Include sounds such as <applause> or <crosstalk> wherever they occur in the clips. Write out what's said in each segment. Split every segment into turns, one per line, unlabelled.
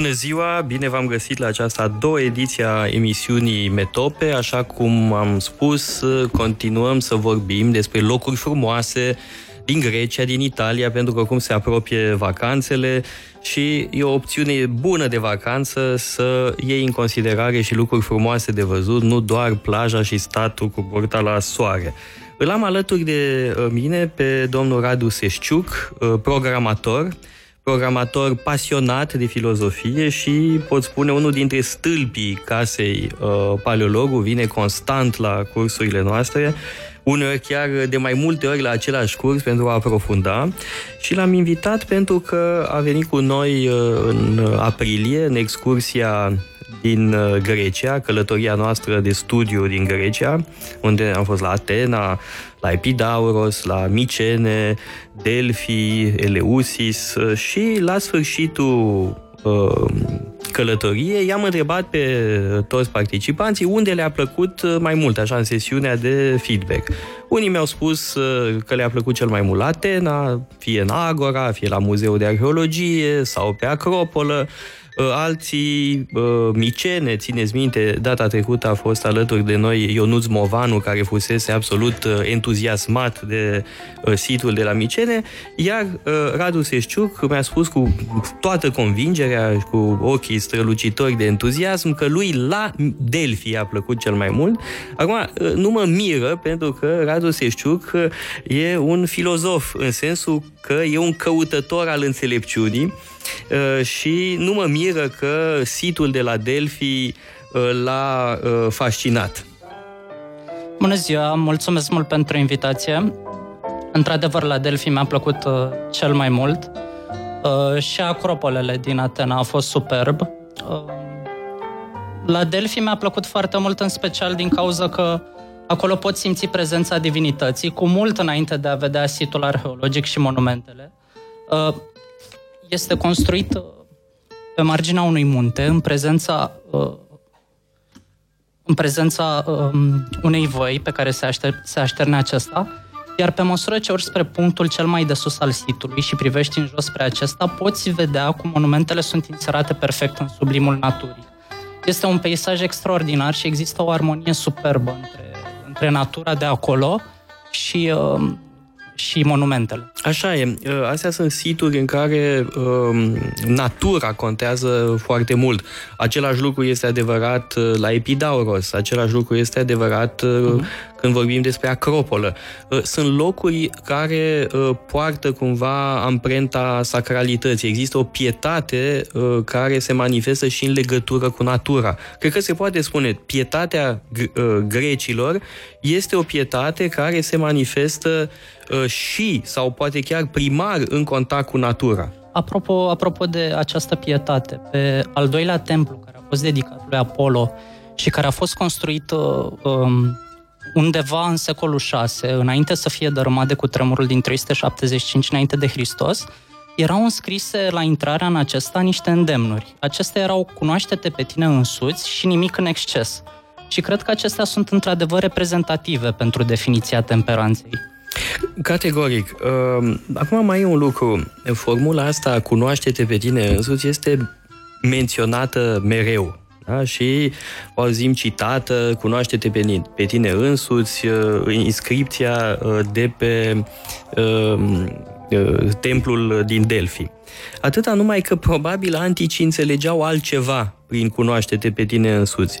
Bună ziua, bine v-am găsit la această a doua ediție a emisiunii Metope. Așa cum am spus, continuăm să vorbim despre locuri frumoase din Grecia, din Italia, pentru că cum se apropie vacanțele și e o opțiune bună de vacanță să iei în considerare și lucruri frumoase de văzut, nu doar plaja și statul cu burta la soare. Îl am alături de uh, mine pe domnul Radu Seșciuc, uh, programator, programator pasionat de filozofie și, pot spune, unul dintre stâlpii casei uh, Paleologu, vine constant la cursurile noastre, uneori chiar de mai multe ori la același curs pentru a aprofunda. Și l-am invitat pentru că a venit cu noi uh, în aprilie, în excursia din uh, Grecia, călătoria noastră de studiu din Grecia, unde am fost la Atena, la Epidauros, la Micene, Delphi, Eleusis uh, și la sfârșitul uh, călătorie, i-am întrebat pe toți participanții unde le-a plăcut mai mult, așa, în sesiunea de feedback. Unii mi-au spus că le-a plăcut cel mai mult la Atena, fie în Agora, fie la Muzeul de Arheologie sau pe Acropolă. Ă, alții ă, micene, țineți minte, data trecută a fost alături de noi Ionuț Movanu, care fusese absolut ă, entuziasmat de situl de la Micene, iar Radu Seșciuc mi-a spus cu toată convingerea, cu ochii strălucitori de entuziasm, că lui la Delphi a plăcut cel mai mult. Acum, nu mă miră, pentru că Radu Seșciuc e un filozof, în sensul că e un căutător al înțelepciunii, Uh, și nu mă miră că situl de la Delphi uh, l-a uh, fascinat.
Bună ziua, mulțumesc mult pentru invitație. Într-adevăr, la Delphi mi-a plăcut cel mai mult și acropolele din Atena a fost superb. La Delphi mi-a plăcut foarte mult, în special din cauza că acolo pot simți prezența divinității, cu mult înainte de a vedea situl arheologic și monumentele este construit uh, pe marginea unui munte, în prezența, uh, în prezența um, unei văi pe care se, așter, se așterne acesta, iar pe măsură ce urci spre punctul cel mai de sus al sitului și privești în jos spre acesta, poți vedea cum monumentele sunt inserate perfect în sublimul naturii. Este un peisaj extraordinar și există o armonie superbă între, între natura de acolo și uh, și monumentele.
Așa e. Ă, astea sunt situri în care um, natura contează foarte mult. Același lucru este adevărat ă, la Epidauros, același lucru este adevărat uh-huh când vorbim despre Acropolă. Uh, sunt locuri care uh, poartă cumva amprenta sacralității. Există o pietate uh, care se manifestă și în legătură cu natura. Cred că se poate spune, pietatea grecilor este o pietate care se manifestă și, sau poate chiar primar, în contact cu natura.
Apropo, apropo de această pietate, pe al doilea templu care a fost dedicat lui Apollo și care a fost construit um, undeva în secolul 6, înainte să fie dărâmat de cutremurul din 375 înainte de Hristos, erau înscrise la intrarea în acesta niște îndemnuri. Acestea erau cunoaște-te pe tine însuți și nimic în exces. Și cred că acestea sunt într-adevăr reprezentative pentru definiția temperanței.
Categoric. Um, acum mai e un lucru. Formula asta, cunoaște-te pe tine însuți, este menționată mereu da? Și o auzim citată, cunoaște-te pe, pe tine însuți, uh, inscripția uh, de pe uh, templul din Delphi. Atâta numai că probabil anticii înțelegeau altceva prin cunoaște-te pe tine însuți.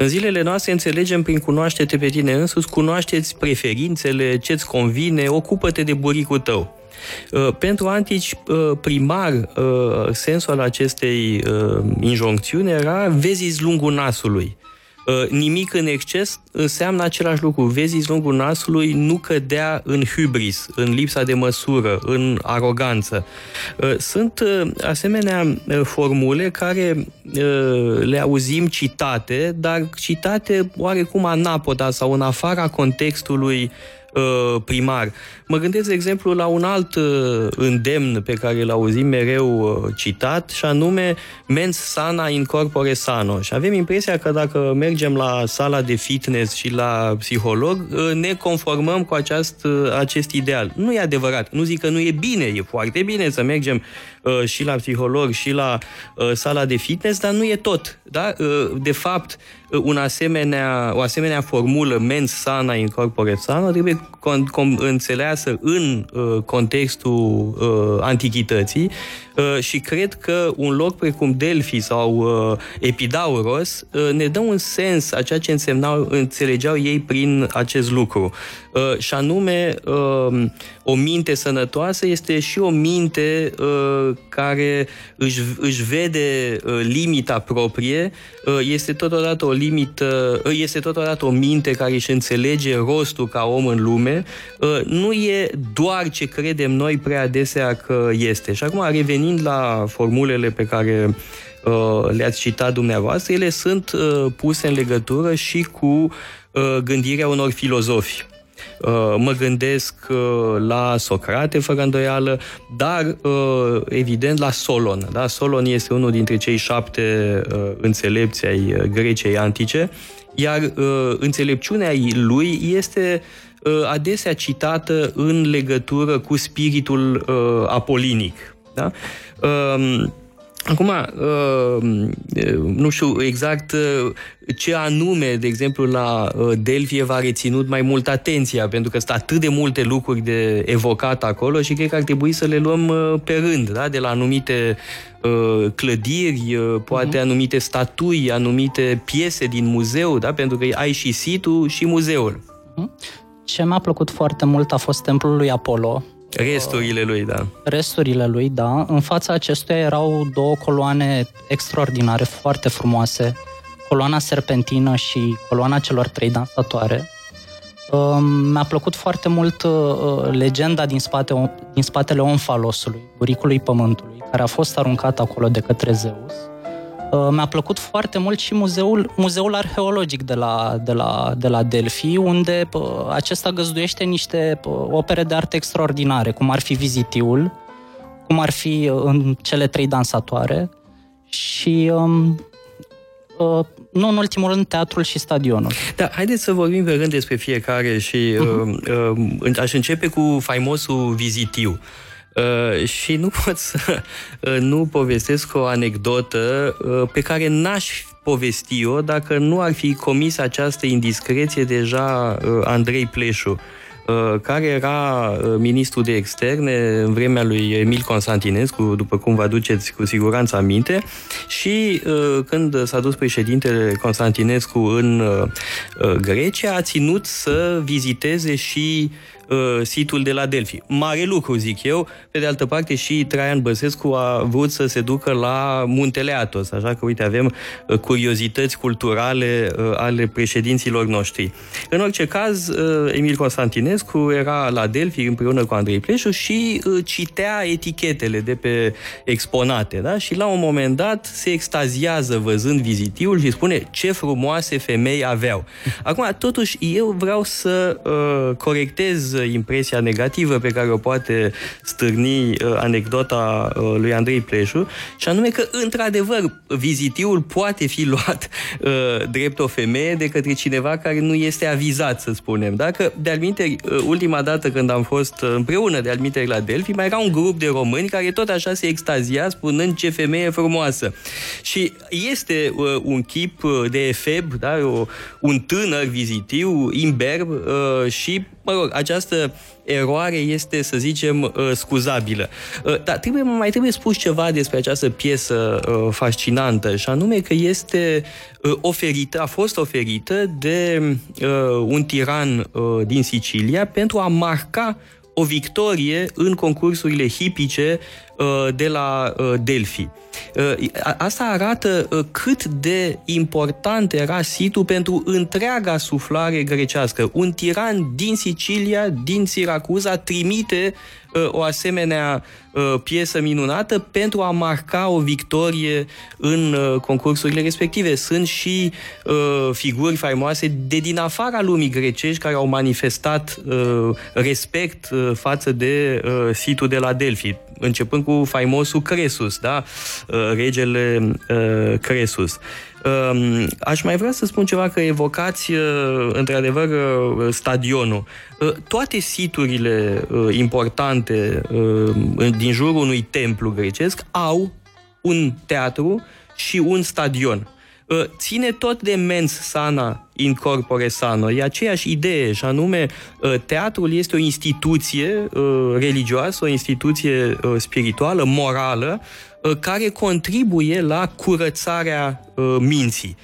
În zilele noastre înțelegem prin cunoaște-te pe tine însuți, cunoașteți preferințele, ce-ți convine, ocupă-te de buricul tău. Uh, pentru antici, uh, primar, uh, sensul al acestei injoncțiuni era vezi lungul nasului. Nimic în exces înseamnă același lucru. Vezi lungul nasului nu cădea în hubris, în lipsa de măsură, în aroganță. Sunt asemenea formule care le auzim citate, dar citate oarecum anapoda sau în afara contextului uh, primar. Mă gândesc, de exemplu, la un alt uh, îndemn pe care îl auzim mereu uh, citat, și anume mens sana in corpore sano. Și avem impresia că dacă mergem la sala de fitness și la psiholog, uh, ne conformăm cu aceast, uh, acest ideal. Nu e adevărat. Nu zic că nu e bine, e foarte bine să mergem uh, și la psiholog și la uh, sala de fitness, dar nu e tot. Da? Uh, de fapt, un asemenea, o asemenea formulă mens sana in corpore sano trebuie con, con, înțeleasă în uh, contextul uh, antichității uh, și cred că un loc precum Delphi sau uh, Epidauros uh, ne dă un sens a ceea ce însemnau, înțelegeau ei prin acest lucru. Uh, și anume, uh, o minte sănătoasă este și o minte uh, care își, își vede uh, limita proprie, uh, este totodată o limită, uh, este totodată o minte care își înțelege rostul ca om în lume, uh, nu e doar ce credem noi prea adesea că este. Și acum, revenind la formulele pe care uh, le-ați citat dumneavoastră, ele sunt uh, puse în legătură și cu uh, gândirea unor filozofi. Uh, mă gândesc uh, la Socrate, fără îndoială, dar uh, evident la Solon. Da? Solon este unul dintre cei șapte înțelepți ai Greciei antice, iar înțelepciunea lui este adesea citată în legătură cu spiritul apolinic. Da? Um, Acum, uh, nu știu exact uh, ce anume, de exemplu, la uh, Delphi v-a reținut mai mult atenția, pentru că sunt atât de multe lucruri de evocat acolo și cred că ar trebui să le luăm pe rând, da? de la anumite clădiri, poate uh-huh. anumite statui, anumite piese din muzeu, da? pentru că ai și situl și muzeul.
Uh-huh. Ce mi-a plăcut foarte mult a fost templul lui Apollo,
Resturile lui, da.
Resturile lui, da. În fața acestuia erau două coloane extraordinare, foarte frumoase. Coloana serpentină și coloana celor trei dansatoare. Um, mi-a plăcut foarte mult uh, legenda din, spate, din spatele omfalosului, buricului pământului, care a fost aruncat acolo de către Zeus Uh, mi-a plăcut foarte mult și muzeul, muzeul arheologic de la, de la, de la Delphi, unde uh, acesta găzduiește niște uh, opere de artă extraordinare, cum ar fi Vizitiul, cum ar fi în cele trei dansatoare și um, uh, nu în ultimul rând teatrul și stadionul.
Da, haideți să vorbim pe rând despre fiecare și uh-huh. uh, uh, aș începe cu faimosul Vizitiu. Uh, și nu pot să uh, nu povestesc o anecdotă uh, pe care n-aș povesti-o dacă nu ar fi comis această indiscreție deja uh, Andrei Pleșu uh, care era uh, ministru de externe în vremea lui Emil Constantinescu, după cum vă aduceți cu siguranță aminte, și când s-a dus președintele Constantinescu în Grecia, a ținut să viziteze și uh, situl de la Delphi. Mare lucru, zic eu. Pe de altă parte, și Traian Băsescu a vrut să se ducă la Muntele Atos, așa că, uite, avem uh, curiozități culturale uh, ale președinților noștri. În orice caz, uh, Emil Constantinescu era la Delphi împreună cu Andrei Pleșu și uh, citea etichetele de pe exponate, da? Și la un moment dat se extaziază văzând vizitiul și spune ce frumoase femei aveau. Acum, totuși, eu vreau să uh, corectez impresia negativă pe care o poate stârni uh, anecdota uh, lui Andrei Pleșu, și anume că, într-adevăr, vizitiul poate fi luat uh, drept o femeie de către cineva care nu este avizat, să spunem. Dacă, de-al ultima dată când am fost împreună de-al la Delphi, mai era un grup de români care tot așa se extazia spunând ce femeie frumoasă. Și este uh, un chip de efeb, da? o, un tânăr vizitiu, imberb uh, și mă rog, această eroare este, să zicem, uh, scuzabilă. Uh, dar trebuie, mai trebuie spus ceva despre această piesă uh, fascinantă, și anume că este oferită, a fost oferită de un tiran din Sicilia pentru a marca o victorie în concursurile hipice de la Delphi. Asta arată cât de important era situl pentru întreaga suflare grecească. Un tiran din Sicilia, din Siracuza, trimite Uh, o asemenea uh, piesă minunată pentru a marca o victorie în uh, concursurile respective. Sunt și figuri faimoase de din afara lumii grecești care au manifestat respect față de situl de la Delphi, începând cu faimosul Cresus, da? regele Cresus. Ehm, aș mai vrea să spun ceva că evocați uh, într-adevăr uh, stadionul. Uh, toate siturile importante din jurul unui templu grecesc au un teatru și un stadion. Ține tot de mens sana in corpore sano. E aceeași idee, și anume teatrul este o instituție religioasă, o instituție spirituală, morală, Uh, care contribuie la curățarea uh, minții.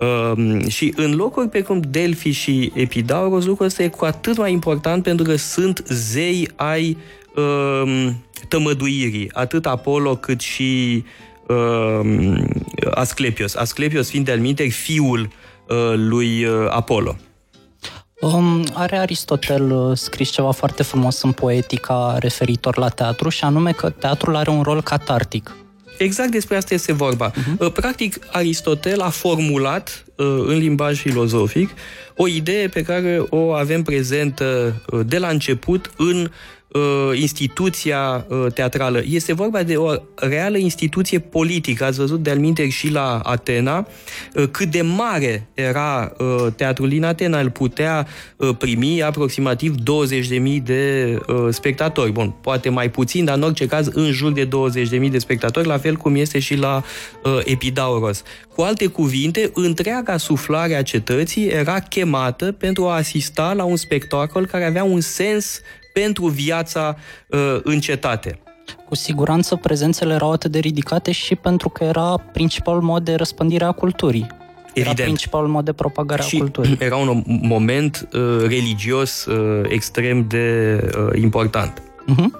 Uh, și în locuri precum Delphi și Epidauros, lucrul ăsta e cu atât mai important pentru că sunt zei ai uh, tămăduirii, atât Apollo cât și uh, Asclepios. Asclepios fiind de-al fiul uh, lui uh, Apollo.
Um, are Aristotel uh, scris ceva foarte frumos în poetica referitor la teatru și anume că teatrul are un rol catartic.
Exact despre asta este vorba. Uh-huh. Practic, Aristotel a formulat uh, în limbaj filozofic o idee pe care o avem prezentă uh, de la început în uh, instituția uh, teatrală. Este vorba de o reală instituție politică. Ați văzut de-al și la Atena uh, cât de mare era uh, teatrul din Atena. Îl putea uh, primi aproximativ 20.000 de uh, spectatori. Bun, poate mai puțin, dar în orice caz în jur de 20.000 de spectatori, la fel cum este și la uh, Epidauros. Cu alte cuvinte, întreaga suflare a cetății era chemată pentru a asista la un spectacol care avea un sens pentru viața uh, în cetate.
Cu siguranță prezențele erau atât de ridicate și pentru că era principal mod de răspândire a culturii. Evident. Era principalul mod de propagare
și
a culturii. <clears throat>
Era un moment uh, religios uh, extrem de uh, important. Uh-huh.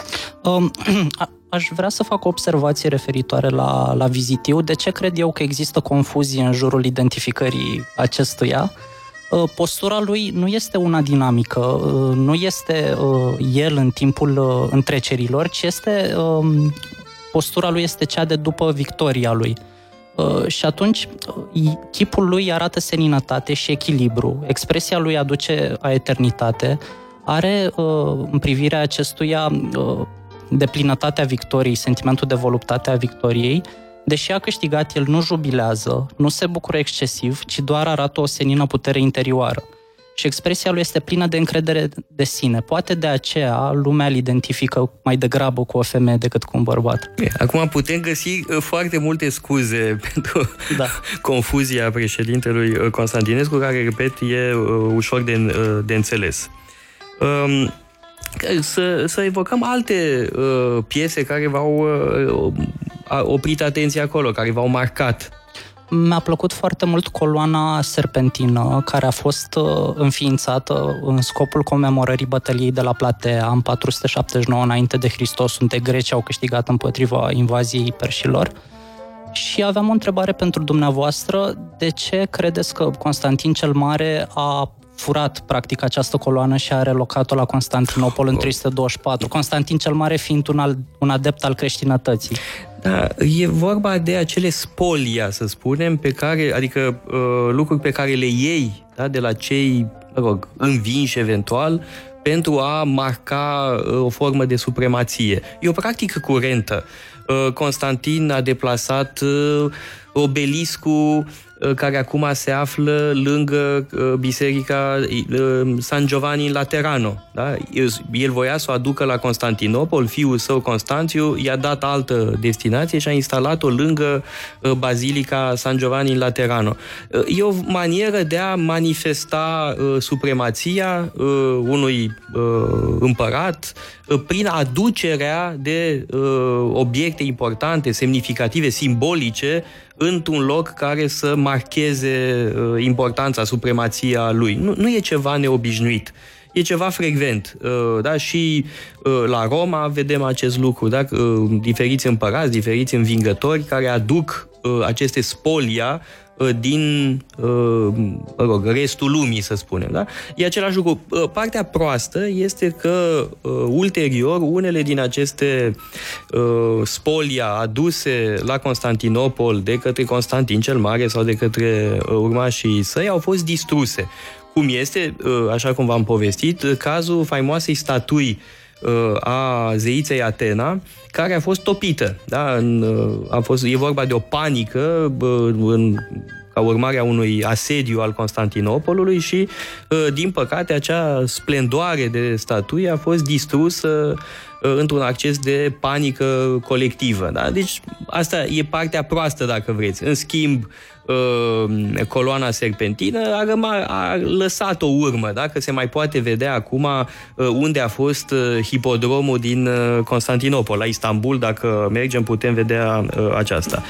Um, <clears throat> aș vrea să fac o observație referitoare la, la vizitiu. De ce cred eu că există confuzie în jurul identificării acestuia? Uh, postura lui nu este una dinamică, uh, nu este uh, el în timpul întrecerilor, ci este um, postura lui este cea de după victoria lui. Și atunci chipul lui arată seninătate și echilibru, expresia lui aduce a eternitate, are în privirea acestuia deplinătatea victoriei, sentimentul de voluptate a victoriei, Deși a câștigat, el nu jubilează, nu se bucură excesiv, ci doar arată o senină putere interioară. Și expresia lui este plină de încredere de sine. Poate de aceea lumea îl identifică mai degrabă cu o femeie decât cu un bărbat.
Acum putem găsi uh, foarte multe scuze <laughs> pentru da. confuzia președintelui uh, Constantinescu, care, repet, e uh, ușor de, de înțeles. Um, să, să evocăm alte uh, piese care v-au uh, oprit atenția acolo, care v-au marcat?
Mi-a plăcut foarte mult coloana serpentină, care a fost uh, înființată în scopul comemorării bătăliei de la Platea în 479 înainte de Hristos, unde grecii au câștigat împotriva invaziei perșilor. Și aveam o întrebare pentru dumneavoastră. De ce credeți că Constantin cel Mare a furat practic această coloană și a relocat-o la Constantinopol în 324. Constantin cel Mare fiind un, al, un adept al creștinătății.
Da, e vorba de acele spolia, să spunem, pe care, adică uh, lucruri pe care le iei da, de la cei, mă rog, învinși eventual, pentru a marca uh, o formă de supremație. E o practică curentă. Uh, Constantin a deplasat uh, obeliscul Uh, care acum se află lângă uh, biserica uh, San Giovanni in Laterano. Da? El voia să o aducă la Constantinopol, fiul său Constanțiu i-a dat altă destinație și a instalat-o lângă Bazilica San Giovanni in Laterano. E o manieră de a manifesta supremația unui împărat prin aducerea de obiecte importante, semnificative, simbolice într-un loc care să marcheze uh, importanța, supremația lui. Nu, nu e ceva neobișnuit. e ceva frecvent. Da? Și la Roma vedem acest lucru, da? diferiți împărați, diferiți învingători care aduc aceste spolia Uh, din uh, mă rog, restul lumii, să spunem. Da? E același lucru. Uh, partea proastă este că ulterior unele din aceste spolia aduse la Constantinopol de către Constantin cel Mare sau de către urmașii săi au fost distruse. Cum este, așa cum v-am povestit, cazul faimoasei statui a zeiței Atena, care a fost topită. Da? În, a fost, e vorba de o panică în, ca urmare a unui asediu al Constantinopolului și, din păcate, acea splendoare de statuie a fost distrusă într-un acces de panică colectivă. Da? Deci asta e partea proastă, dacă vreți. În schimb, coloana serpentină a, răma, a lăsat o urmă, da? că se mai poate vedea acum unde a fost hipodromul din Constantinopol, la Istanbul, dacă mergem putem vedea aceasta.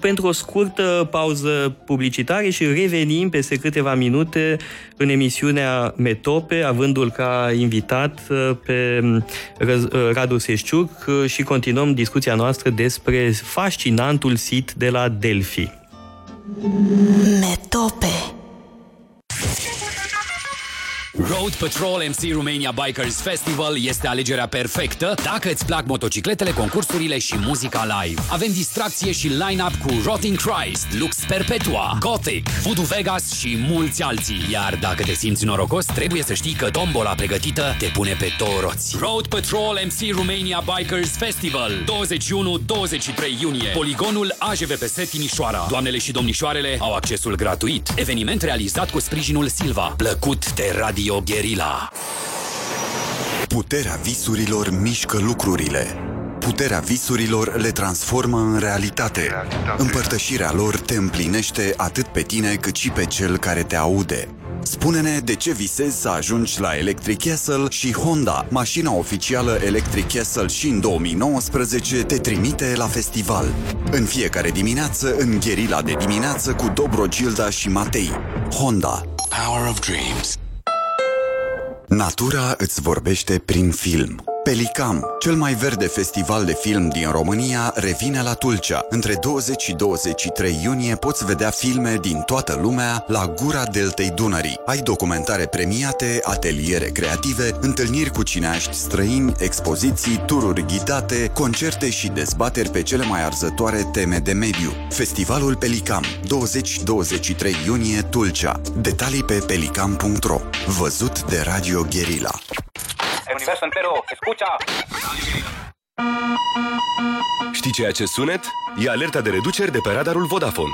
Pentru o scurtă pauză publicitară și revenim peste câteva minute în emisiunea Metope, avându-l ca invitat pe Radu Seșciuc și continuăm discuția noastră despre fascinantul sit de la Delphi. Metope
Road Patrol MC Romania Bikers Festival este alegerea perfectă dacă îți plac motocicletele, concursurile și muzica live. Avem distracție și line-up cu Rotting Christ, Lux Perpetua, Gothic, Voodoo Vegas și mulți alții. Iar dacă te simți norocos, trebuie să știi că tombola pregătită te pune pe două roți. Road Patrol MC Romania Bikers Festival 21-23 iunie Poligonul AJVPS Timișoara Doamnele și domnișoarele au accesul gratuit Eveniment realizat cu sprijinul Silva Plăcut de radio Radio Guerilla.
Puterea visurilor mișcă lucrurile. Puterea visurilor le transformă în realitate. realitate. Împărtășirea lor te împlinește atât pe tine cât și pe cel care te aude. Spune-ne de ce visezi să ajungi la Electric Castle și Honda, mașina oficială Electric Castle și în 2019 te trimite la festival. În fiecare dimineață, în Gherila de dimineață cu Dobro Gilda și Matei. Honda. Power of Dreams. Natura îți vorbește prin film. Pelicam, cel mai verde festival de film din România, revine la Tulcea. Între 20 și 23 iunie poți vedea filme din toată lumea la Gura Deltei Dunării. Ai documentare premiate, ateliere creative, întâlniri cu cineaști străini, expoziții, tururi ghidate, concerte și dezbateri pe cele mai arzătoare teme de mediu. Festivalul Pelicam, 20-23 iunie, Tulcea. Detalii pe pelicam.ro Văzut de Radio Guerilla. El universo entero, escucha.
Știi ceea ce sunet? E alerta de reduceri de pe radarul Vodafone.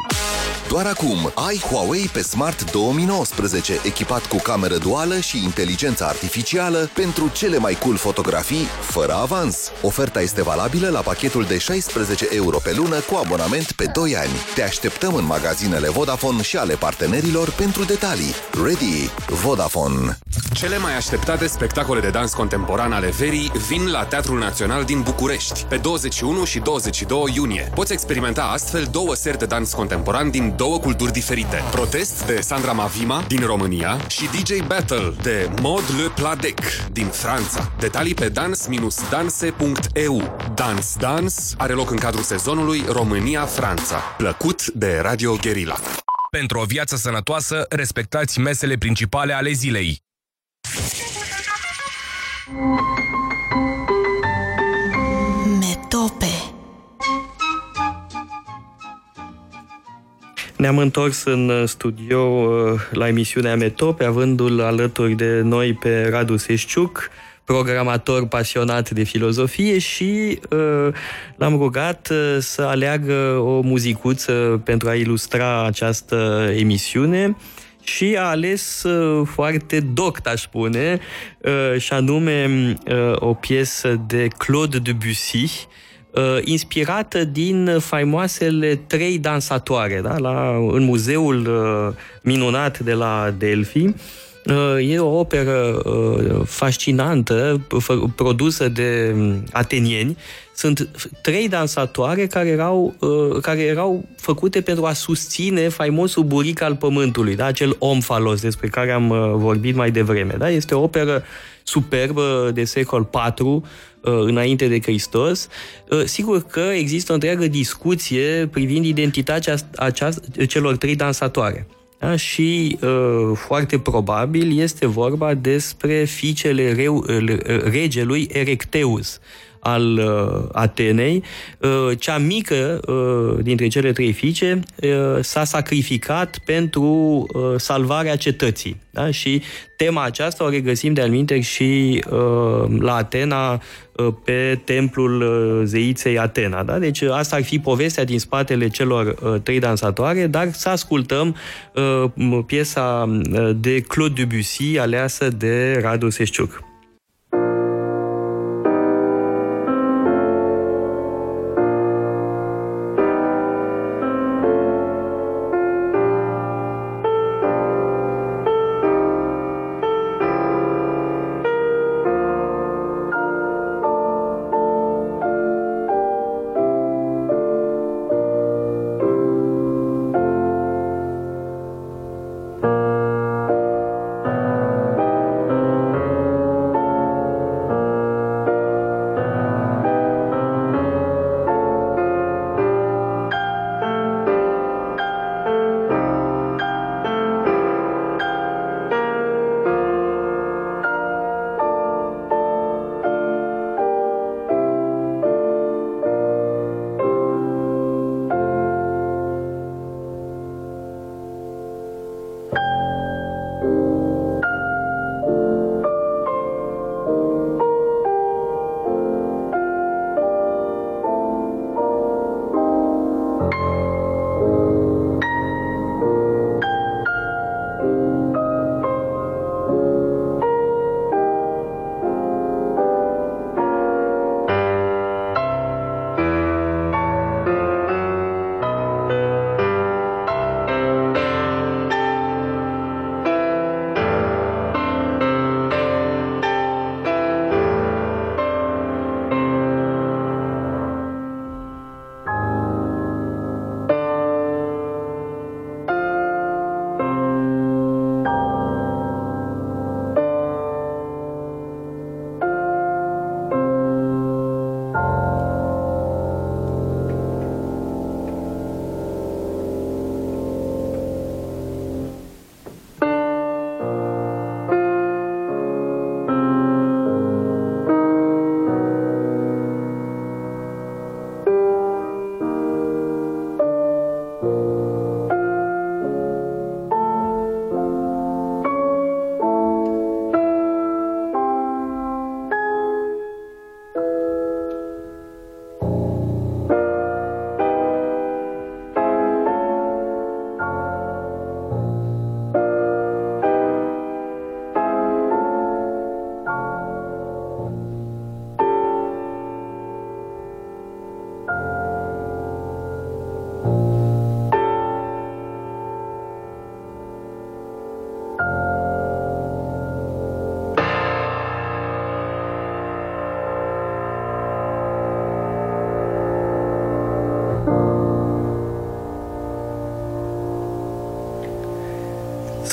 Doar acum ai Huawei pe Smart 2019, echipat cu cameră duală și inteligență artificială pentru cele mai cool fotografii, fără avans. Oferta este valabilă la pachetul de 16 euro pe lună cu abonament pe 2 ani. Te așteptăm în magazinele Vodafone și ale partenerilor pentru detalii. Ready Vodafone.
Cele mai așteptate spectacole de dans contemporan ale verii vin la Teatrul Național din București, pe 21 și 22 iunie. Poți experimenta astfel două seri de dans contemporan din două culturi diferite. Protest de Sandra Mavima din România și DJ Battle de Mod Le Pladec din Franța. Detalii pe dans-danse.eu Dans Dans are loc în cadrul sezonului România-Franța. Plăcut de Radio Guerilla.
Pentru o viață sănătoasă, respectați mesele principale ale zilei.
Ne-am întors în uh, studio uh, la emisiunea Metope, avându-l alături de noi pe Radu Seșciuc, programator pasionat de filozofie și uh, l-am rugat uh, să aleagă o muzicuță pentru a ilustra această emisiune și a ales uh, foarte doct, aș spune, uh, și anume uh, o piesă de Claude Debussy, uh, inspirată din faimoasele trei dansatoare, da? La, în muzeul uh, minunat de la Delphi. E o operă fascinantă, produsă de mm, atenieni. Sunt trei dansatoare care erau, care erau făcute pentru a susține faimosul buric al pământului, da? acel om falos despre care am vorbit mai devreme. Da? Este o operă superbă de secol IV, înainte de Hristos. Sigur că există o întreagă discuție privind identitatea aceasta, celor trei dansatoare. Da? Și uh, foarte probabil este vorba despre fiicele reu, regelui Erecteus al uh, Atenei. Uh, cea mică uh, dintre cele trei fiice uh, s-a sacrificat pentru uh, salvarea cetății. Da? Și tema aceasta o regăsim de-al și uh, la Atena uh, pe templul uh, zeiței Atena. Da? Deci asta ar fi povestea din spatele celor uh, trei dansatoare, dar să ascultăm uh, piesa uh, de Claude Debussy aleasă de Radu Seșciuc.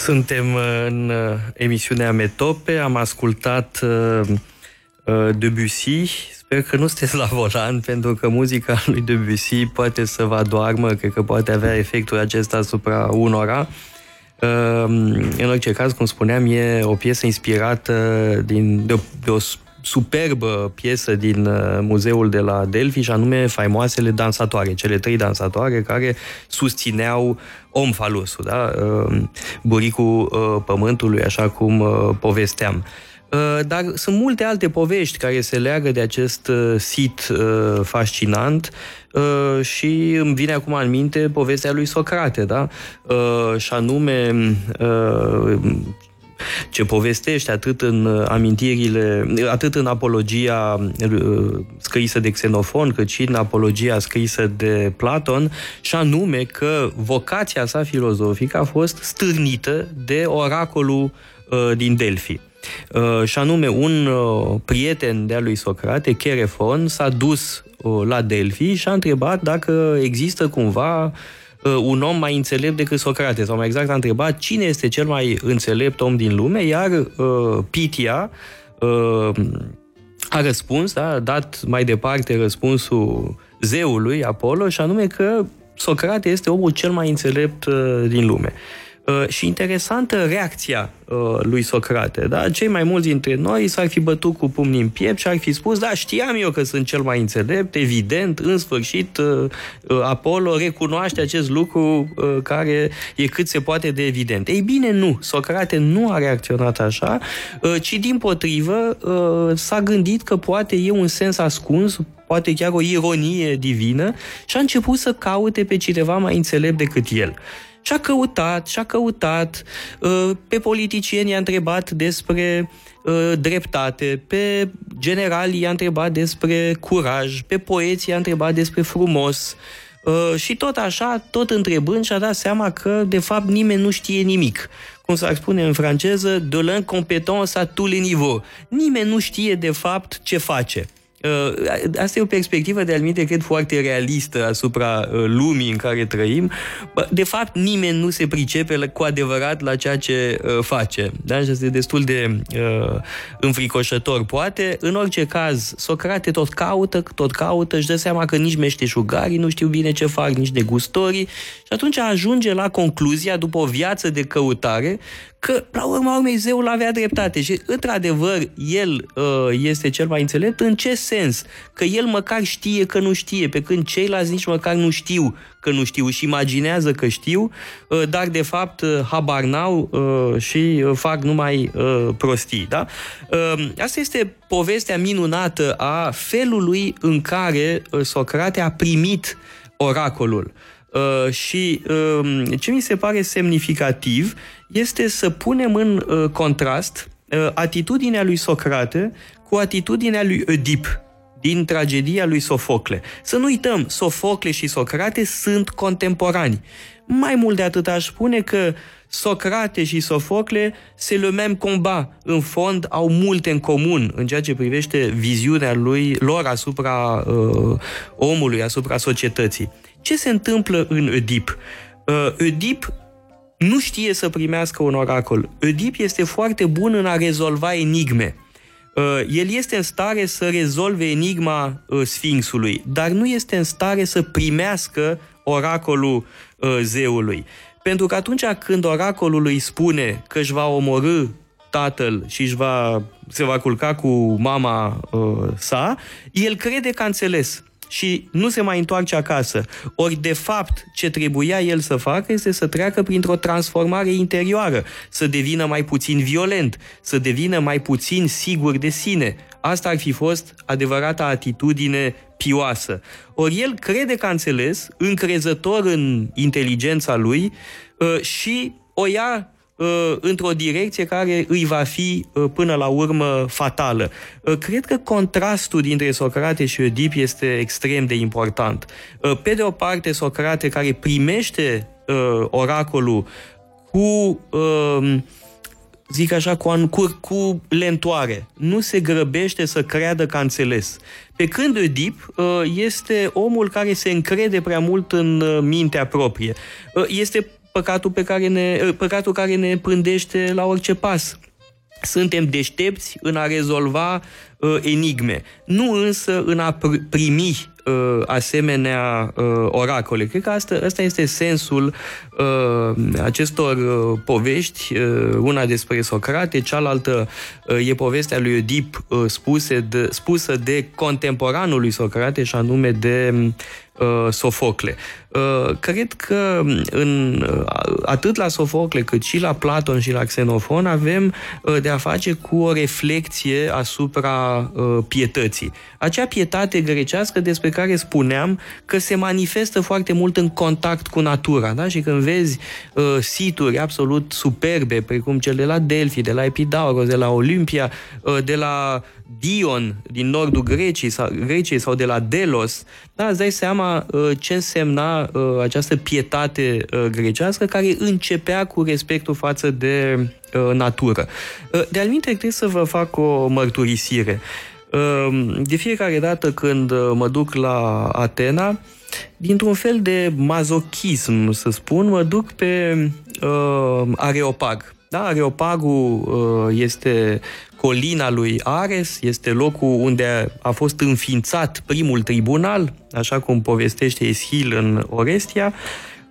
Suntem uh, în uh, emisiunea Metope, am ascultat uh, Debussy. Sper că nu sunteți la volan, <laughs> pentru că muzica lui Debussy poate să vă adoarmă, cred că poate avea efectul acesta asupra unora. În orice caz, cum spuneam, e o piesă inspirată din, de, o, de o superbă piesă din muzeul de la Delphi și anume faimoasele dansatoare, cele trei dansatoare care susțineau omfalusul, da? Ehm, buricul uh, pământului, așa cum uh, povesteam. Uh, dar sunt multe alte povești care se leagă de acest sit fascinant și îmi vine acum în minte povestea lui Socrate, da? Și anume ce povestește atât în amintirile, atât în apologia uh, scrisă de Xenofon, cât și în apologia scrisă de Platon, și anume că vocația sa filozofică a fost stârnită de oracolul uh, din Delphi. Uh, și anume, un uh, prieten de-a lui Socrate, Cherefon, s-a dus uh, la Delphi și a întrebat dacă există cumva uh, un om mai înțelept decât Socrate, sau mai exact a întrebat cine este cel mai înțelept om din lume, iar uh, Pitia uh, a răspuns, da, a dat mai departe răspunsul zeului Apollo și anume că Socrate este omul cel mai înțelept uh, din lume. Uh, și interesantă reacția uh, lui Socrate. Da? Cei mai mulți dintre noi s-ar fi bătut cu pumnii în piept și ar fi spus, da, știam eu că sunt cel mai înțelept, evident, în sfârșit Apollo recunoaște acest lucru care e cât se poate de evident. Ei bine, nu. Socrate nu a reacționat așa, ci din potrivă s-a gândit că poate e un sens ascuns, poate chiar o ironie divină și a început să caute pe cineva mai înțelept decât el. Și a căutat, și a căutat, uh, pe politicieni i-a întrebat despre uh, dreptate, pe generali i-a întrebat despre curaj, pe poeți i-a întrebat despre frumos, uh, și tot așa, tot întrebând, și-a dat seama că, de fapt, nimeni nu știe nimic. Cum s-ar spune în franceză, de l'incompétence à tous les niveaux. Nimeni nu știe, de fapt, ce face. Uh, asta e o perspectivă de alminte, cred, foarte realistă asupra uh, lumii în care trăim. De fapt, nimeni nu se pricepe cu adevărat la ceea ce uh, face. Da? Și este destul de uh, înfricoșător, poate. În orice caz, Socrate tot caută, tot caută, își dă seama că nici meșteșugarii nu știu bine ce fac, nici degustorii și atunci ajunge la concluzia, după o viață de căutare, că, la urma urmei, zeul avea dreptate și, într-adevăr, el uh, este cel mai înțelept. În ce sens? Că el măcar știe că nu știe, pe când ceilalți nici măcar nu știu că nu știu și imaginează că știu, uh, dar, de fapt, uh, habar n-au uh, și uh, fac numai uh, prostii. Da? Uh, asta este povestea minunată a felului în care uh, Socrate a primit oracolul. Uh, și uh, ce mi se pare semnificativ este să punem în uh, contrast uh, atitudinea lui Socrate cu atitudinea lui Oedip din tragedia lui Sofocle. Să nu uităm, Sofocle și Socrate sunt contemporani. Mai mult de atât aș spune că Socrate și Sofocle se le même combat. În fond, au multe în comun în ceea ce privește viziunea lui, lor asupra uh, omului, asupra societății. Ce se întâmplă în Oedip? Uh, Oedip nu știe să primească un oracol. Oedip este foarte bun în a rezolva enigme. Uh, el este în stare să rezolve enigma uh, Sfinxului, dar nu este în stare să primească oracolul uh, zeului. Pentru că atunci când oracolul îi spune că își va omorâ tatăl și își va, se va culca cu mama uh, sa, el crede că a înțeles și nu se mai întoarce acasă. Ori, de fapt, ce trebuia el să facă este să treacă printr-o transformare interioară, să devină mai puțin violent, să devină mai puțin sigur de sine. Asta ar fi fost adevărata atitudine pioasă. Ori el crede că a înțeles, încrezător în inteligența lui uh, și o ia Uh, într-o direcție care îi va fi uh, până la urmă fatală. Uh, cred că contrastul dintre Socrate și Oedip este extrem de important. Pe de o parte, Socrate care primește oracolul cu zic așa, cu, cu, cu lentoare. Nu se grăbește să creadă că a înțeles. Pe când Oedip este omul care se încrede prea mult în mintea proprie. Este păcatul, pe care ne, ă, păcatul care ne pândește la orice pas. Suntem deștepți în a rezolva uh, enigme, nu însă în a pr- primi uh, asemenea uh, oracole. Cred că asta, asta este sensul uh, acestor uh, povești, uh, una despre Socrate, cealaltă uh, e povestea lui Oedip uh, spuse de, spusă de contemporanul lui Socrate și anume de uh, Sofocle. Uh, cred că în, uh, atât la Sofocle cât și la Platon și la Xenofon avem uh, de a face cu o reflexie asupra uh, pietății. Acea pietate grecească despre care spuneam că se manifestă foarte mult în contact cu natura, da? Și când vezi uh, situri absolut superbe, precum cel de la Delphi, de la Epidauros, de la Olimpia, uh, de la Dion din nordul Greciei sau, Greciei sau de la Delos, da, îți dai seama uh, ce însemna uh, această pietate uh, grecească care începea cu respectul față de uh, natură. Uh, de alminte, trebuie să vă fac o mărturisire. Uh, de fiecare dată când uh, mă duc la Atena, dintr-un fel de mazochism, să spun, mă duc pe uh, Areopag. Da, Areopagul uh, este colina lui Ares, este locul unde a fost înființat primul tribunal, așa cum povestește Eschil în Orestia,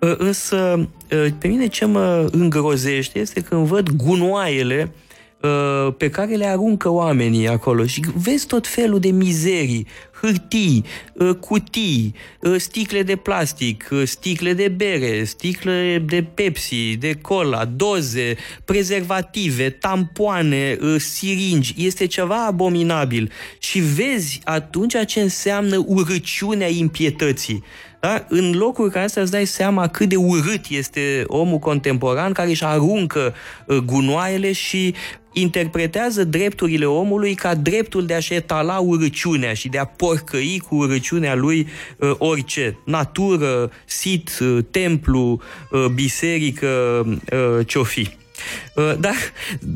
uh, însă uh, pe mine ce mă îngrozește este când văd gunoaiele uh, pe care le aruncă oamenii acolo și vezi tot felul de mizerii, hârtii, uh, cutii, uh, sticle de plastic, uh, sticle de bere, sticle de Pepsi, de cola, doze, prezervative, tampoane, siringi. Este ceva abominabil. Și vezi atunci ce înseamnă urăciunea impietății. Da? În locuri ca astea îți dai seama cât de urât este omul contemporan care își aruncă gunoaiele și interpretează drepturile omului ca dreptul de a-și etala urăciunea și de a porcăi cu urăciunea lui uh, orice. Natură, sit, uh, templu, uh, biserică, uh, ce-o fi. Uh, dar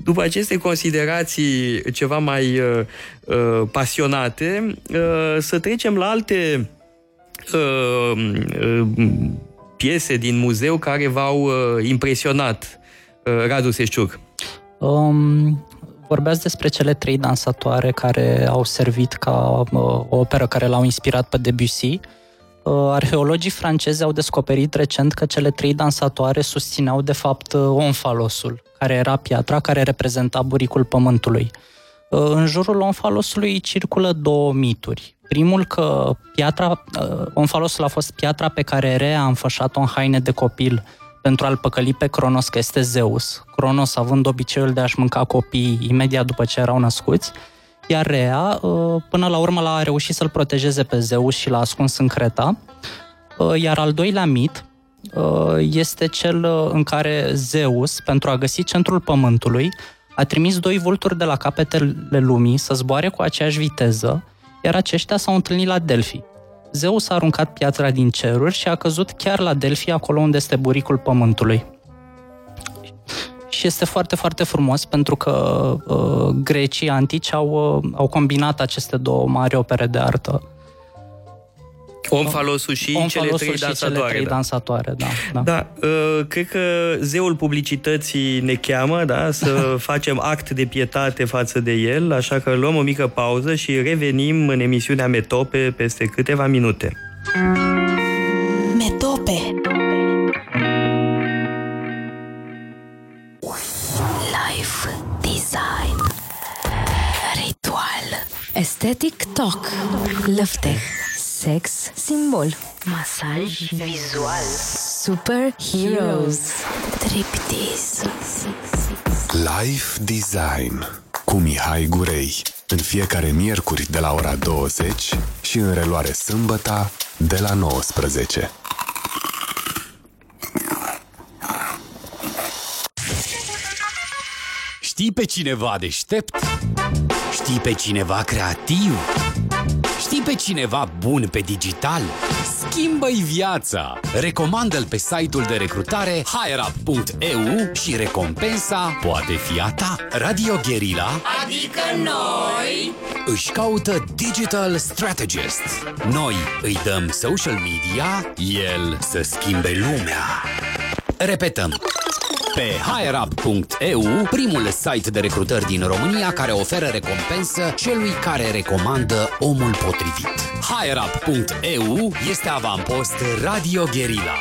după aceste considerații ceva mai uh, uh, pasionate, uh, să trecem la alte uh, uh, piese din muzeu care v-au uh, impresionat. Uh, Radu Seșciuc.
Um, vorbeați despre cele trei dansatoare care au servit ca uh, o operă care l-au inspirat pe Debussy. Uh, arheologii francezi au descoperit recent că cele trei dansatoare susțineau de fapt uh, onfalosul, care era piatra care reprezenta buricul pământului. Uh, în jurul onfalosului circulă două mituri. Primul că piatra, uh, onfalosul a fost piatra pe Rea a înfășat-o în haine de copil pentru a-l păcăli pe Cronos, că este Zeus. Cronos având obiceiul de a-și mânca copiii imediat după ce erau născuți, iar Rea, uh, până la urmă, l-a reușit să-l protejeze pe Zeus și l-a ascuns în Creta. Uh, iar al doilea mit uh, este cel în care Zeus, pentru a găsi centrul pământului, a trimis doi vulturi de la capetele lumii să zboare cu aceeași viteză, iar aceștia s-au întâlnit la Delphi. Zeus a aruncat piatra din ceruri și a căzut chiar la Delphi, acolo unde este buricul pământului. Și este foarte, foarte frumos pentru că uh, grecii antici au, uh, au combinat aceste două mari opere de artă.
Omfalosul și Omfalosul cele trei și dansatoare. Cele trei
da. dansatoare, da.
Da, da uh, cred că zeul publicității ne cheamă, da, să <laughs> facem act de pietate față de el, așa că luăm o mică pauză și revenim în emisiunea Metope peste câteva minute. Metope Life Design Ritual Aesthetic Talk Lăfteh sex, simbol, masaj vizual, superheroes,
triptease. Life Design cu Mihai Gurei în fiecare miercuri de la ora 20 și în reluare sâmbăta de la 19.
Știi pe cineva deștept? Știi pe cineva creativ? Știi pe cineva bun pe digital? Schimbă-i viața! Recomandă-l pe site-ul de recrutare hireup.eu și recompensa poate fi a ta. Radio Guerilla, adică noi, își caută Digital Strategist. Noi îi dăm social media, el să schimbe lumea. Repetăm! Pe hireup.eu, primul site de recrutări din România care oferă recompensă celui care recomandă omul potrivit. hireup.eu este avampost Radio Guerilla.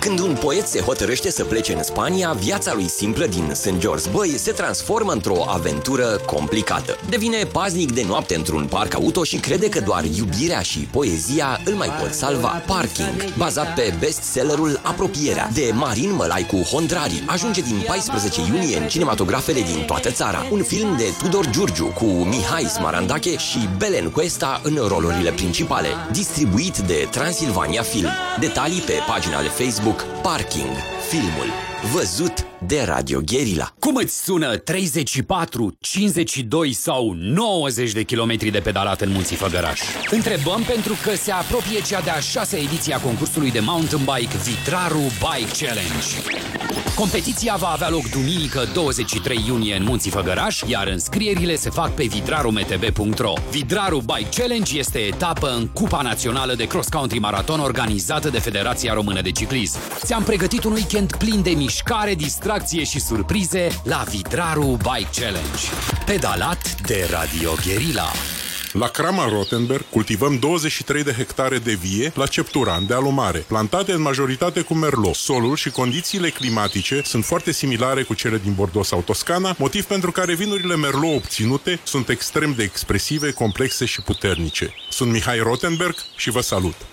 Când un poet se hotărăște să plece în Spania, viața lui simplă din St. George Bay se transformă într-o aventură complicată. Devine paznic de noapte într-un parc auto și crede că doar iubirea și poezia îl mai pot salva. Parking, bazat pe bestsellerul Apropierea de Marin Mălaicu Hondrari, ajunge din 14 iunie în cinematografele din toată țara. Un film de Tudor Giurgiu cu Mihai Smarandache și Belen Cuesta în rolurile principale, distribuit de Transilvania Film. Detalii pe pagina de Facebook Facebook Parking filmul văzut de Radio Guerilla.
Cum îți sună 34, 52 sau 90 de kilometri de pedalat în Munții Făgăraș? Întrebăm pentru că se apropie cea de-a șasea ediție a concursului de mountain bike Vitraru Bike Challenge. Competiția va avea loc duminică 23 iunie în Munții Făgăraș, iar înscrierile se fac pe vidrarumetb.ro. Vidraru Bike Challenge este etapă în Cupa Națională de Cross Country Marathon organizată de Federația Română de Ciclism. Ți-am pregătit un weekend plin de mișcare, distracție și surprize la Vidraru Bike Challenge. Pedalat de Radio Guerilla.
La Crama Rottenberg cultivăm 23 de hectare de vie la Cepturan de alumare, plantate în majoritate cu merlot. Solul și condițiile climatice sunt foarte similare cu cele din Bordeaux sau Toscana, motiv pentru care vinurile merlot obținute sunt extrem de expresive, complexe și puternice. Sunt Mihai Rottenberg și vă salut!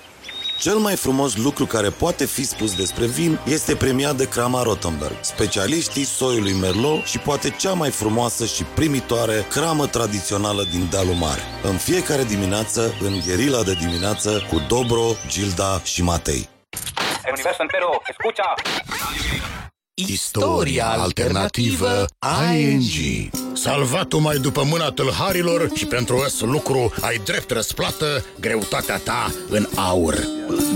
Cel mai frumos lucru care poate fi spus despre vin este premiat de Crama Rottenberg, specialiștii soiului Merlot și poate cea mai frumoasă și primitoare cramă tradițională din dealul mare. În fiecare dimineață, în gherila de dimineață, cu Dobro, Gilda și Matei.
El universo entero, escucha.
Istoria alternativă ING Salvat-o mai după mâna tâlharilor și pentru ăs lucru ai drept răsplată greutatea ta în aur.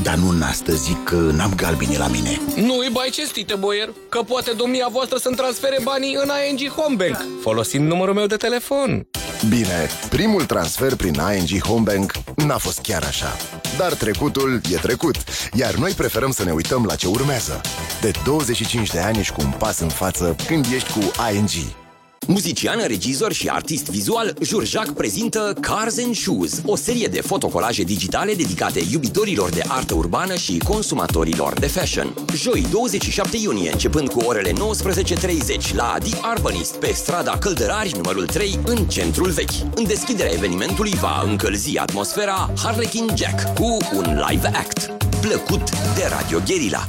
Dar nu în astăzi zic că n-am galbini la mine.
Nu-i bai cestite, boier, că poate domnia voastră să-mi transfere banii în ING Homebank Folosind numărul meu de telefon
Bine, primul transfer prin ING Homebank n-a fost chiar așa. Dar trecutul e trecut, iar noi preferăm să ne uităm la ce urmează. De 25 de ani ești cu un pas în față când ești cu ING.
Muzician, regizor și artist vizual, Jurjac prezintă Cars and Shoes, o serie de fotocolaje digitale dedicate iubitorilor de artă urbană și consumatorilor de fashion. Joi, 27 iunie, începând cu orele 19.30 la The Urbanist, pe strada Căldărari, numărul 3, în centrul vechi. În deschiderea evenimentului va încălzi atmosfera Harlequin Jack cu un live act. Plăcut de Radio Guerilla.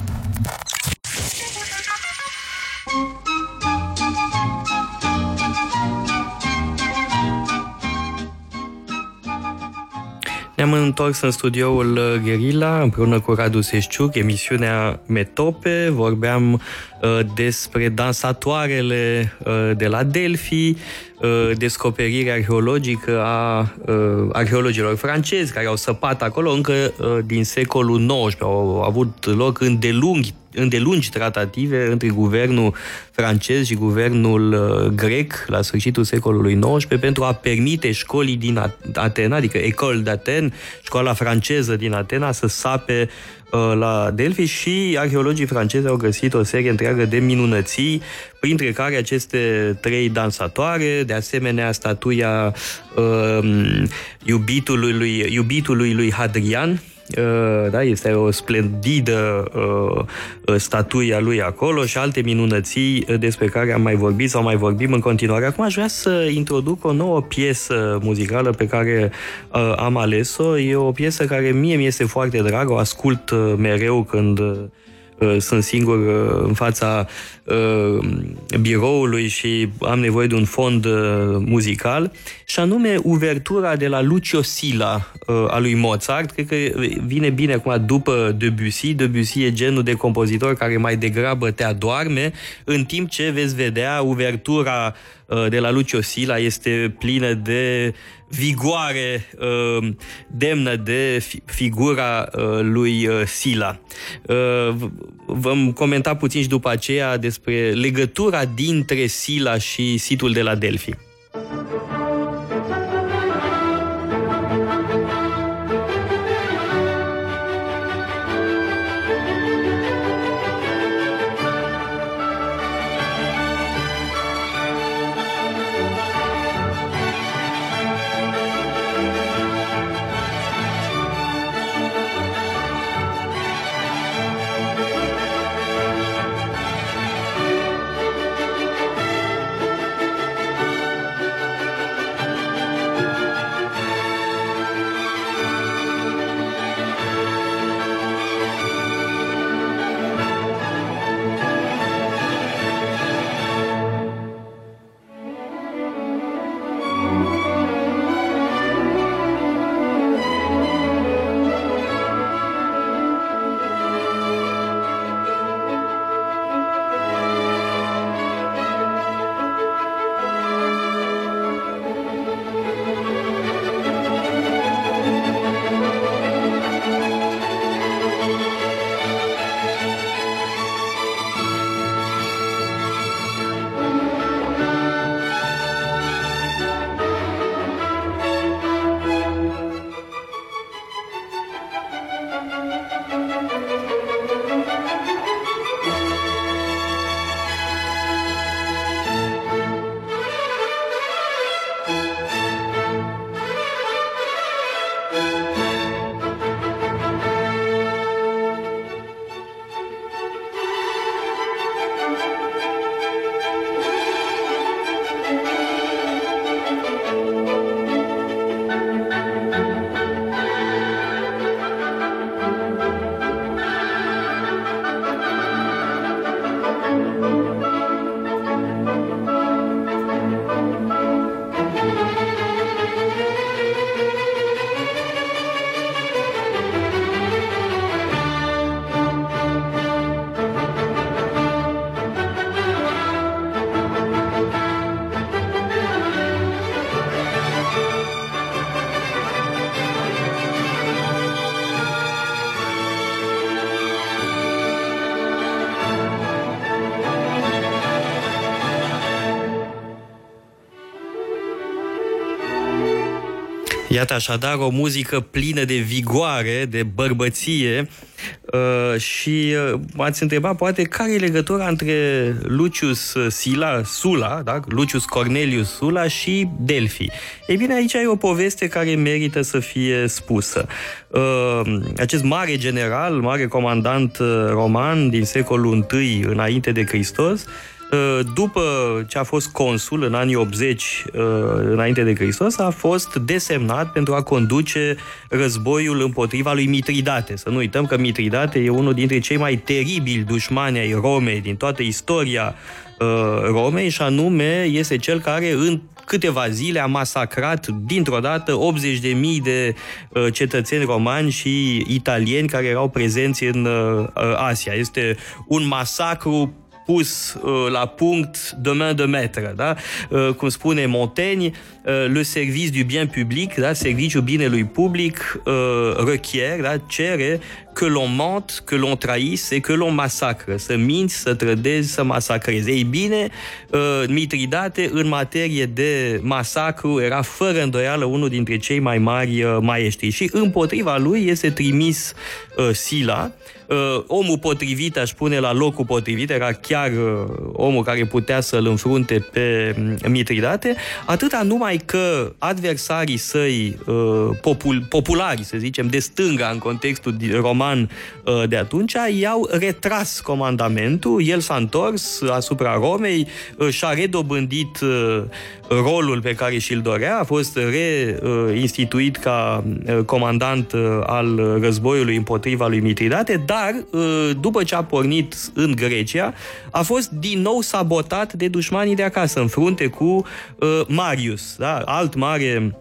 Ne-am întors în studioul uh, Guerilla împreună cu Radu Seșciuc, emisiunea Metope. Vorbeam uh, despre dansatoarele uh, de la Delphi, uh, descoperirea arheologică a uh, arheologilor francezi care au săpat acolo încă uh, din secolul XIX. Au avut loc îndelungi îndelungi tratative între guvernul francez și guvernul uh, grec la sfârșitul secolului XIX pentru a permite școlii din Atena, adică Ecole d'Aten, școala franceză din Atena, să sape uh, la Delphi și arheologii francezi au găsit o serie întreagă de minunății, printre care aceste trei dansatoare, de asemenea statuia uh, iubitului, lui, iubitului lui Hadrian, Uh, da, este o splendidă uh, statuia lui acolo și alte minunății despre care am mai vorbit sau mai vorbim în continuare. Acum aș vrea să introduc o nouă piesă muzicală pe care uh, am ales-o. E o piesă care mie mi este foarte dragă, o ascult mereu când sunt singur în fața biroului și am nevoie de un fond muzical, și anume uvertura de la Lucio Sila a lui Mozart. Cred că vine bine acum după Debussy. Debussy e genul de compozitor care mai degrabă te adorme, în timp ce veți vedea uvertura de la Lucio Sila este plină de vigoare demnă de figura lui Sila. Vom comenta puțin și după aceea despre legătura dintre Sila și situl de la Delphi. Iată așadar o muzică plină de vigoare, de bărbăție uh, și uh, m-ați întrebat poate care e legătura între Lucius Sila, Sula, da? Lucius Cornelius Sula și Delphi. Ei bine, aici e o poveste care merită să fie spusă. Uh, acest mare general, mare comandant uh, roman din secolul I înainte de Hristos, Uh, după ce a fost consul în anii 80 uh, înainte de Hristos, a fost desemnat pentru a conduce războiul împotriva lui Mitridate. Să nu uităm că Mitridate e unul dintre cei mai teribili dușmani ai Romei din toată istoria uh, Romei și anume este cel care în câteva zile a masacrat dintr-o dată 80.000 de cetățeni romani și italieni care erau prezenți în Asia. Este un masacru pus uh, la punct de main de maître, da? Cum spune Montaigne, uh, le service du bien public, da? serviciul binelui public uh, requiert, da? cere que l'on mente, que l'on trahisse et que l'on massacre. Să minți, să trădezi, să masacrezi. Ei bine, uh, Mitridate, în materie de masacru, era fără îndoială unul dintre cei mai mari uh, maestri. Și împotriva lui este trimis uh, Sila, uh, omul potrivit, aș spune, la locul potrivit, era chiar uh, omul care putea să-l înfrunte pe mm, Mitridate, atâta numai că adversarii săi uh, popul, populari, să zicem, de stânga în contextul roman uh, de atunci, i-au retras comandamentul, el s-a întors asupra Romei, uh, și-a redobândit uh, rolul pe care și-l dorea, a fost reinstituit ca uh, comandant uh, al războiului împotriva lui Mitridate, dar uh, după ce a pornit în Grecia, a fost din nou sabotat de dușmanii de acasă, în frunte cu Marius, da? alt mare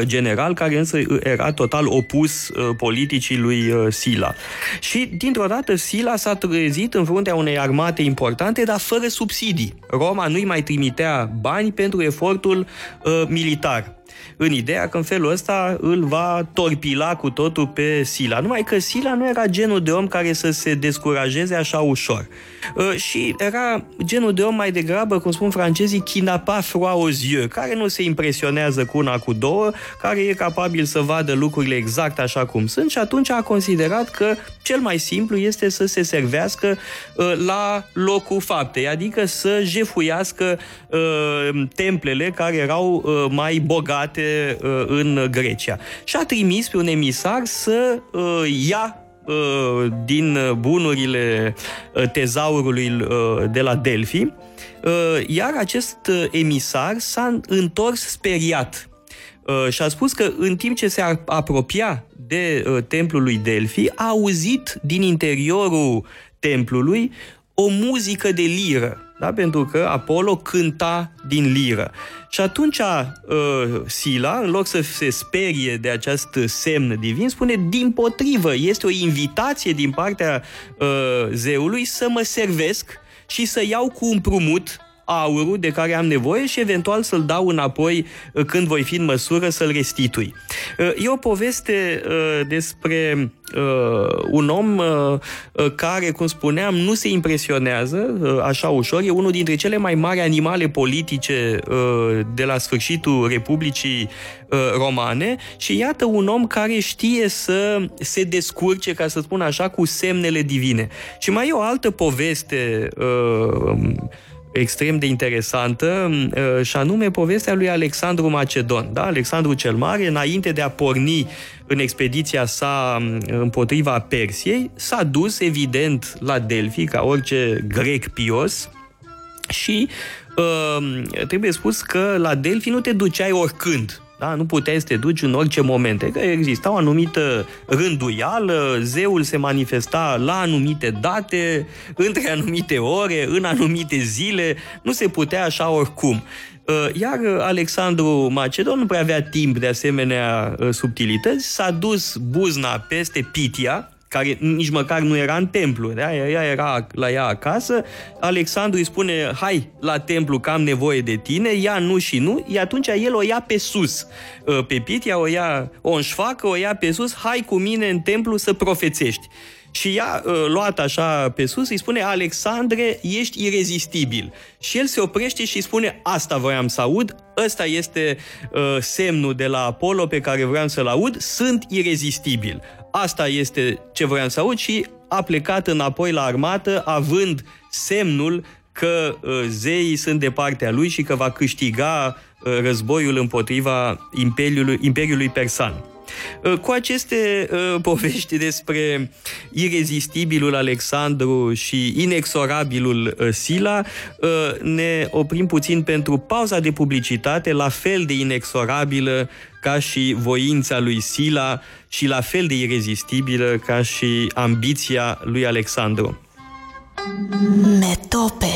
general, care însă era total opus politicii lui Sila. Și, dintr-o dată, Sila s-a trezit în fruntea unei armate importante, dar fără subsidii. Roma nu-i mai trimitea bani pentru efortul uh, militar în ideea că în felul ăsta îl va torpila cu totul pe Sila. Numai că Sila nu era genul de om care să se descurajeze așa ușor. Uh, și era genul de om mai degrabă, cum spun francezii, chinapa froid aux yeux, care nu se impresionează cu una, cu două, care e capabil să vadă lucrurile exact așa cum sunt și atunci a considerat că cel mai simplu este să se servească uh, la locul faptei, adică să jefuiască uh, templele care erau uh, mai bogate uh, în Grecia. Și a trimis pe un emisar să uh, ia uh, din bunurile uh, tezaurului uh, de la Delphi, iar acest emisar s-a întors speriat și a spus că în timp ce se apropia de templul lui Delphi, a auzit din interiorul templului o muzică de liră da? pentru că Apollo cânta din liră. Și atunci uh, Sila, în loc să se sperie de acest semn divin, spune din potrivă, este o invitație din partea uh, zeului să mă servesc și să iau cu împrumut aurul de care am nevoie și eventual să-l dau înapoi uh, când voi fi în măsură să-l restitui. Uh, e o poveste uh, despre un om care, cum spuneam, nu se impresionează așa ușor. E unul dintre cele mai mari animale politice de la sfârșitul Republicii Romane și iată un om care știe să se descurce, ca să spun așa, cu semnele divine. Și mai e o altă poveste extrem de interesantă uh, și anume povestea lui Alexandru Macedon. Da? Alexandru cel Mare, înainte de a porni în expediția sa um, împotriva Persiei, s-a dus evident la Delphi, ca orice grec pios, și uh, trebuie spus că la Delphi nu te duceai oricând. Da? Nu puteai să te duci în orice momente, că exista o anumită rânduială, zeul se manifesta la anumite date, între anumite ore, în anumite zile, nu se putea așa oricum. Uh, iar Alexandru Macedon nu prea avea timp de asemenea uh, subtilități, s-a dus buzna peste Pitia, care nici măcar nu era în templu, da? ea era la ea acasă, Alexandru îi spune, hai la templu că am nevoie de tine, ea nu și nu, și atunci el o ia pe sus. Uh, pe Pitia o ia, o înșfacă, o ia pe sus, hai cu mine în templu să profețești. și ea, uh, luat așa pe sus, îi spune Alexandre, ești irezistibil. Și el se oprește și îi spune asta voiam să aud, ăsta este uh, semnul de la Apollo pe care vreau să-l aud, sunt irezistibil. Asta este ce voiam să aud și a plecat înapoi la armată având semnul că uh, zeii sunt de partea lui și că va câștiga uh, războiul împotriva Imperiului, Imperiului Persan. Uh, cu aceste uh, <laughs> povești despre irezistibilul Alexandru și inexorabilul uh, Sila, uh, ne oprim puțin pentru pauza de publicitate, la fel de inexorabilă ca și voința lui Sila și la fel de irezistibilă ca și ambiția lui Alexandru.
Metope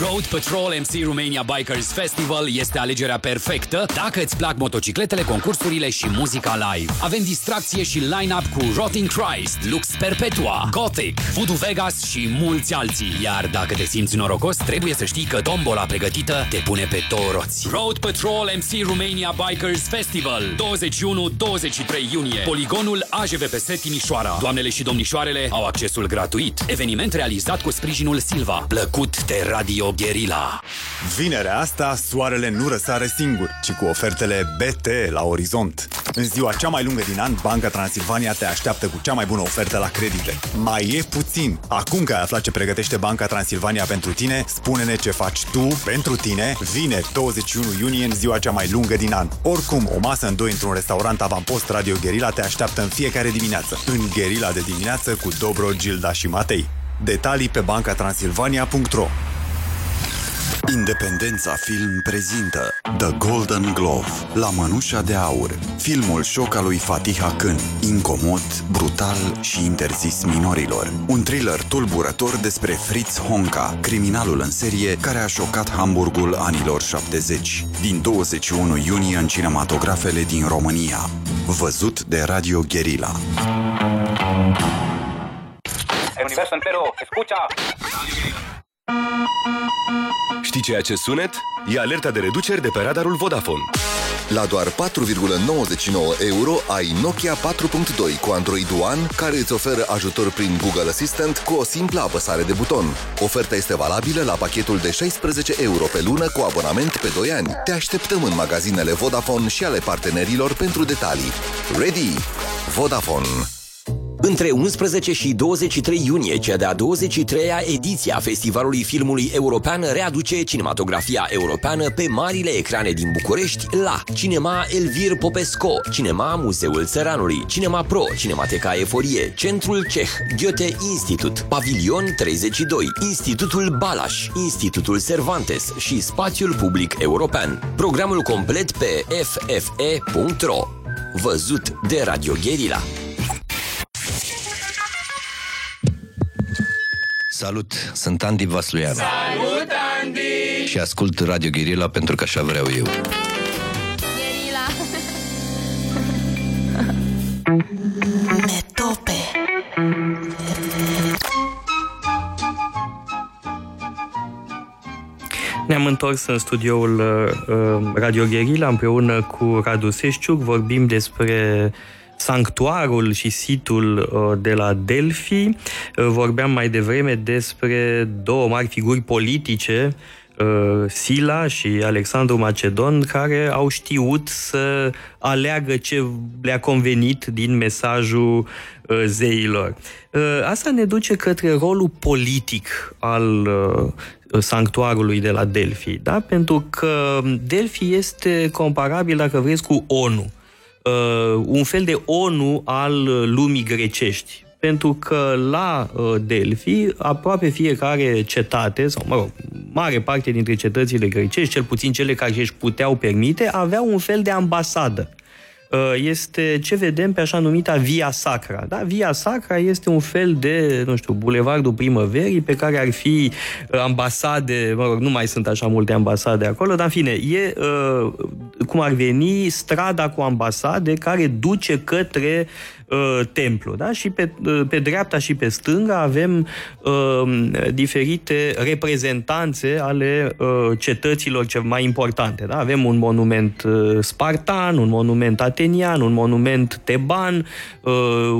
Road Patrol MC Romania Bikers Festival este alegerea perfectă dacă îți plac motocicletele, concursurile și muzica live. Avem distracție și line-up cu Rotting Christ, Lux Perpetua, Gothic, Voodoo Vegas și mulți alții. Iar dacă te simți norocos, trebuie să știi că tombola pregătită te pune pe două roți. Road Patrol MC Romania Bikers Festival 21-23 iunie Poligonul AJVPS Timișoara Doamnele și domnișoarele au accesul gratuit Eveniment realizat cu sprijinul Silva Plăcut de Radio Radio Guerilla.
Vinerea asta, soarele nu răsare singur, ci cu ofertele BT la orizont. În ziua cea mai lungă din an, Banca Transilvania te așteaptă cu cea mai bună ofertă la credite. Mai e puțin! Acum că ai aflat ce pregătește Banca Transilvania pentru tine, spune-ne ce faci tu pentru tine vineri 21 iunie în ziua cea mai lungă din an. Oricum, o masă în doi într-un restaurant avampost Radio Guerilla te așteaptă în fiecare dimineață. În Guerilla de dimineață cu Dobro, Gilda și Matei. Detalii pe bancatransilvania.ro
Independența Film prezintă The Golden Glove, La mănușa de aur, filmul șoc al lui Fatih Akın, incomod, brutal și interzis minorilor. Un thriller tulburător despre Fritz Honka, criminalul în serie care a șocat Hamburgul anilor 70. Din 21 iunie în cinematografele din România. Văzut de Radio Guerilla.
El universo entero, escucha.
Știi ceea ce sunet? E alerta de reduceri de pe radarul Vodafone. La doar 4,99 euro ai Nokia 4.2 cu Android One care îți oferă ajutor prin Google Assistant cu o simplă apăsare de buton. Oferta este valabilă la pachetul de 16 euro pe lună cu abonament pe 2 ani. Te așteptăm în magazinele Vodafone și ale partenerilor pentru detalii. Ready? Vodafone.
Între 11 și 23 iunie, cea de-a 23-a ediție a Festivalului Filmului European readuce cinematografia europeană pe marile ecrane din București la Cinema Elvir Popesco, Cinema Muzeul Țăranului, Cinema Pro, Cinemateca Eforie, Centrul Ceh, Goethe Institut, Pavilion 32, Institutul Balaș, Institutul Cervantes și Spațiul Public European. Programul complet pe ffe.ro Văzut de Radio Guerilla.
Salut, sunt Andy Vasluian.
Salut, Andy!
Și ascult Radio Guerilla pentru că așa vreau eu.
Guerilla Metope
Ne-am întors în studioul uh, Radio Guerilla împreună cu Radu Seșciuc. Vorbim despre sanctuarul și situl uh, de la Delphi. Uh, vorbeam mai devreme despre două mari figuri politice, uh, Sila și Alexandru Macedon, care au știut să aleagă ce le-a convenit din mesajul zeilor. Asta ne duce către rolul politic al sanctuarului de la Delphi, da? pentru că Delphi este comparabil, dacă vreți, cu ONU uh, un fel de ONU al lumii grecești. Pentru că la uh, Delphi, aproape fiecare cetate, sau mă rog, mare parte dintre cetățile grecești, cel puțin cele care își puteau permite, aveau un fel de ambasadă Uh, este ce vedem pe așa numita Via Sacra. Da? Via Sacra este un fel de, nu știu, bulevardul primăverii pe care ar fi uh, ambasade, mă rog, nu mai sunt așa multe ambasade acolo, dar în fine, e uh, cum ar veni strada cu ambasade care duce către uh, templu. Da? Și pe, uh, pe dreapta și pe stânga avem uh, diferite reprezentanțe ale uh, cetăților ce mai importante. Da? Avem un monument uh, spartan, un monument atenian, un monument teban, uh,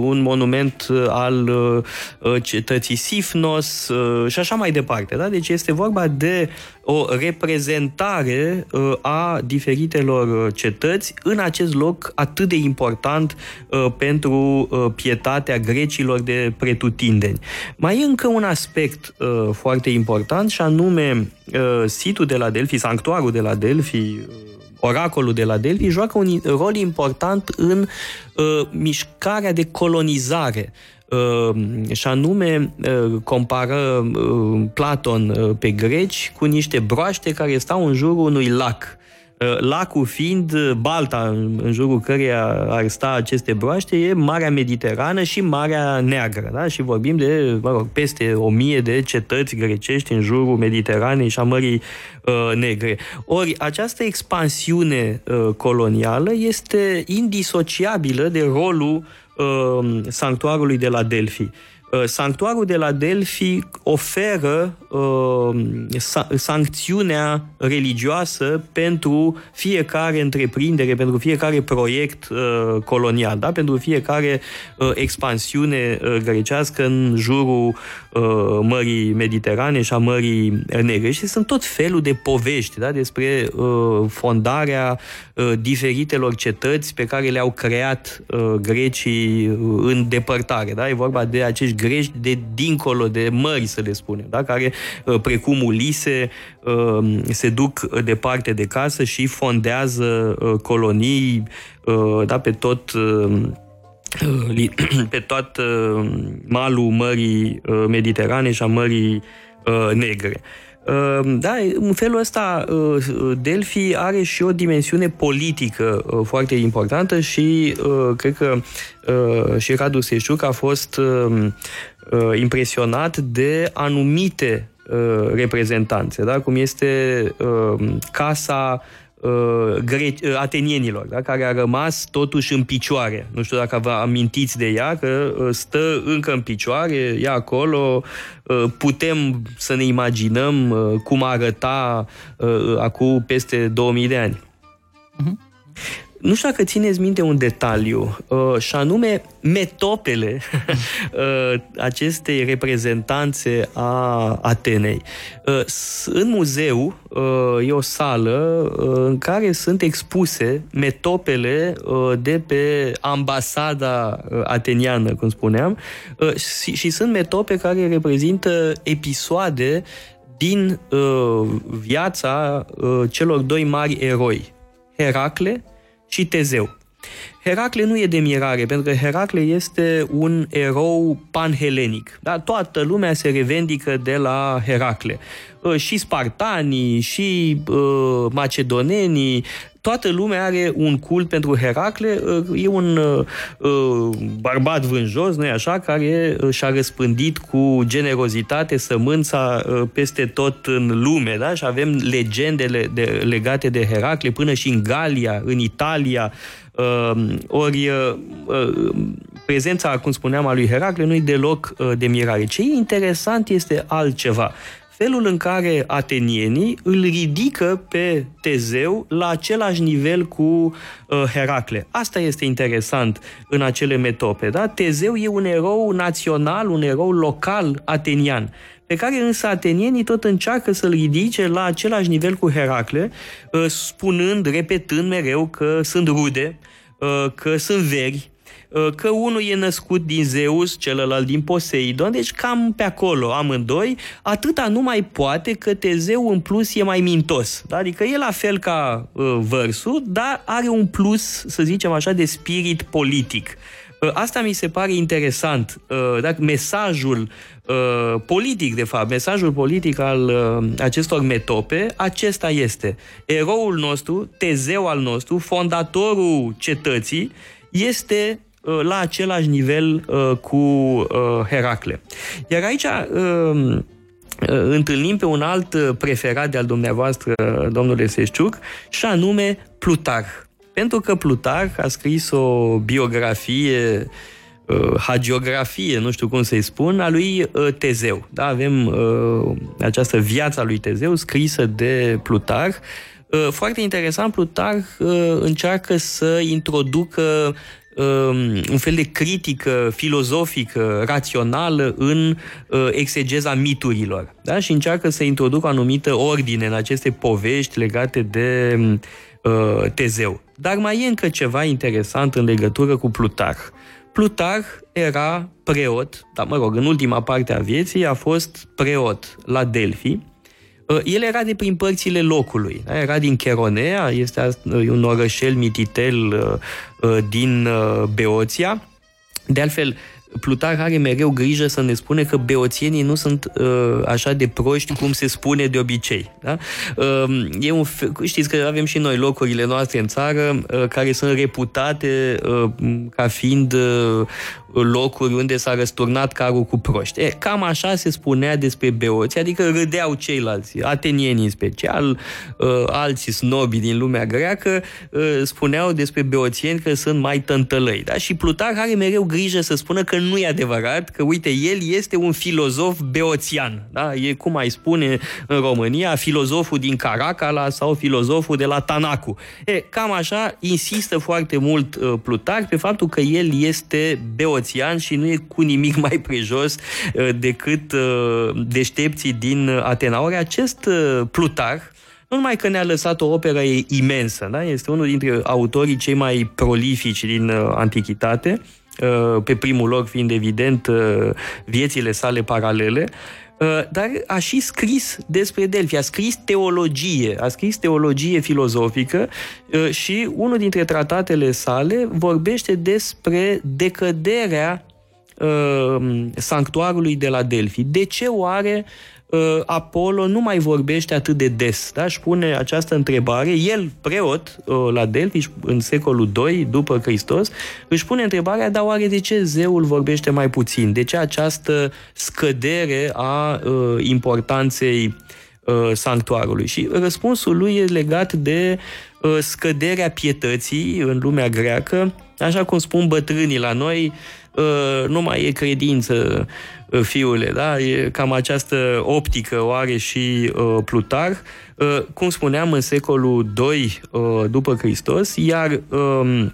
un monument uh, al uh, cetății Sifnos uh, și așa mai departe. Da? Deci este vorba de o reprezentare uh, a diferitelor uh, cetăți în acest loc atât de important uh, pentru pietatea grecilor de pretutindeni. Mai e încă un aspect foarte important și anume situl de la Delphi, sanctuarul de la Delphi, oracolul de la Delphi joacă un rol important în uh, mișcarea de colonizare Ehm, și anume ehm, compară ehm, Platon pe greci cu niște broaște care stau în jurul unui lac. Lacul fiind balta în jurul căreia ar sta aceste broaște e Marea Mediterană și Marea Neagră. Da? Și vorbim de mă rog, peste o mie de cetăți grecești în jurul Mediteranei și a Mării uh, Negre. Ori această expansiune uh, colonială este indisociabilă de rolul uh, sanctuarului de la Delphi. Uh, sanctuarul de la Delphi oferă uh, sancțiunea religioasă pentru fiecare întreprindere, pentru fiecare proiect uh, colonial, da? pentru fiecare uh, expansiune uh, grecească în jurul uh, Mării Mediterane și a Mării Negre. Și sunt tot felul de povești da? despre uh, fondarea uh, diferitelor cetăți pe care le-au creat uh, grecii uh, în depărtare. Da? E vorba de acești greci de dincolo de mări, să le spunem, da? care, uh, precum Ulise, uh, se duc departe de casă și fondează uh, colonii da, pe tot <clears throat> pe tot malul Mării Mediterane și a Mării Negre. Ehm, da, în felul ăsta uh, Delphi are și o dimensiune politică uh, foarte importantă și uh, cred că și Radu Seșuc a fost impresionat de anumite reprezentanțe, da? cum este Casa uh, gre- uh, atenienilor, da? care a rămas totuși în picioare. Nu știu dacă vă amintiți de ea, că uh, stă încă în picioare, e acolo, uh, putem să ne imaginăm uh, cum arăta uh, acum peste 2000 de ani. Uh-huh. Nu știu dacă țineți minte un detaliu, uh, și anume metopele <laughs> uh, acestei reprezentanțe a Atenei. Uh, în muzeu uh, e o sală uh, în care sunt expuse metopele uh, de pe ambasada uh, ateniană, cum spuneam, uh, și, și sunt metope care reprezintă episoade din uh, viața uh, celor doi mari eroi, Heracle și Tezeu. Heracle nu e de mirare, pentru că Heracle este un erou panhelenic. Da? Toată lumea se revendică de la Heracle. Uh, și spartanii, și uh, macedonenii, toată lumea are un cult pentru Heracle, uh, e un uh, bărbat vânjos, nu așa, care și-a răspândit cu generozitate sămânța peste tot în lume, da? Și avem legendele de, legate de Heracle până și în Galia, în Italia, Uh, ori uh, uh, prezența, cum spuneam, a lui Heracle nu e deloc de mirare. Ce e interesant este altceva felul în care atenienii îl ridică pe Tezeu la același nivel cu uh, Heracle. Asta este interesant în acele metope. Da? Tezeu e un erou național, un erou local atenian pe care însă atenienii tot încearcă să-l ridice la același nivel cu Heracle, uh, spunând, repetând mereu că sunt rude, uh, că sunt veri, uh, că unul e născut din Zeus, celălalt din Poseidon, deci cam pe acolo amândoi, atâta nu mai poate că Tezeu în plus e mai mintos. Da? Adică e la fel ca uh, vărsul, dar are un plus, să zicem așa, de spirit politic. Uh, asta mi se pare interesant. Uh, da? Mesajul uh, politic, de fapt, mesajul politic al acestor metope, acesta este. Eroul nostru, Tezeu al nostru, fondatorul cetății, este la același nivel cu Heracle. Iar aici întâlnim pe un alt preferat de al dumneavoastră, domnule Seșciuc, și anume Plutarh. Pentru că Plutarh a scris o biografie uh, hagiografie, nu știu cum să-i spun, a lui uh, Tezeu. Da? Avem uh, această viață a lui Tezeu scrisă de Plutarh. Uh, foarte interesant, Plutarh uh, încearcă să introducă um, un fel de critică filozofică, rațională în uh, exegeza miturilor. Da? Și încearcă să introducă o anumită ordine în aceste povești legate de uh, Tezeu. Dar mai e încă ceva interesant în legătură cu Plutarh. Plutarh era preot, dar mă rog, în ultima parte a vieții a fost preot la Delphi. Uh, el era de prin părțile locului, da? era din Cheronea, este un orășel mititel uh, uh, din Beoția. De altfel, Plutar are mereu grijă să ne spune că beoțienii nu sunt uh, așa de proști cum se spune de obicei. Da? Uh, e un fe- știți că avem și noi locurile noastre în țară uh, care sunt reputate uh, ca fiind uh, locuri unde s-a răsturnat carul cu proști. E, cam așa se spunea despre beoți, adică râdeau ceilalți, atenienii în special, uh, alții snobi din lumea greacă, uh, spuneau despre beoțieni că sunt mai tântălăi. Da? Și Plutar are mereu grijă să spună că nu e adevărat, că uite, el este un filozof beoțian. Da? E cum ai spune în România, filozoful din Caracala sau filozoful de la Tanacu. E, cam așa insistă foarte mult uh, Plutar pe faptul că el este beoțian Oțian și nu e cu nimic mai prejos uh, decât uh, deștepții din Atena. Ori acest uh, Plutarh, nu numai că ne-a lăsat o operă imensă, da? este unul dintre autorii cei mai prolifici din antichitate, pe primul loc fiind evident viețile sale paralele, dar a și scris despre Delphi, a scris teologie, a scris teologie filozofică și unul dintre tratatele sale vorbește despre decăderea sanctuarului de la Delphi. De ce oare Uh, Apollo nu mai vorbește atât de des. Da? Își pune această întrebare. El, preot uh, la Delphi, în secolul II după Hristos, își pune întrebarea, dar oare de ce zeul vorbește mai puțin? De ce această scădere a uh, importanței sanctuarului? Și răspunsul lui e legat de scăderea pietății în lumea greacă, așa cum spun bătrânii la noi, nu mai e credință fiule, da? E cam această optică o are și uh, Plutar, uh, cum spuneam, în secolul II uh, după Hristos, iar uh,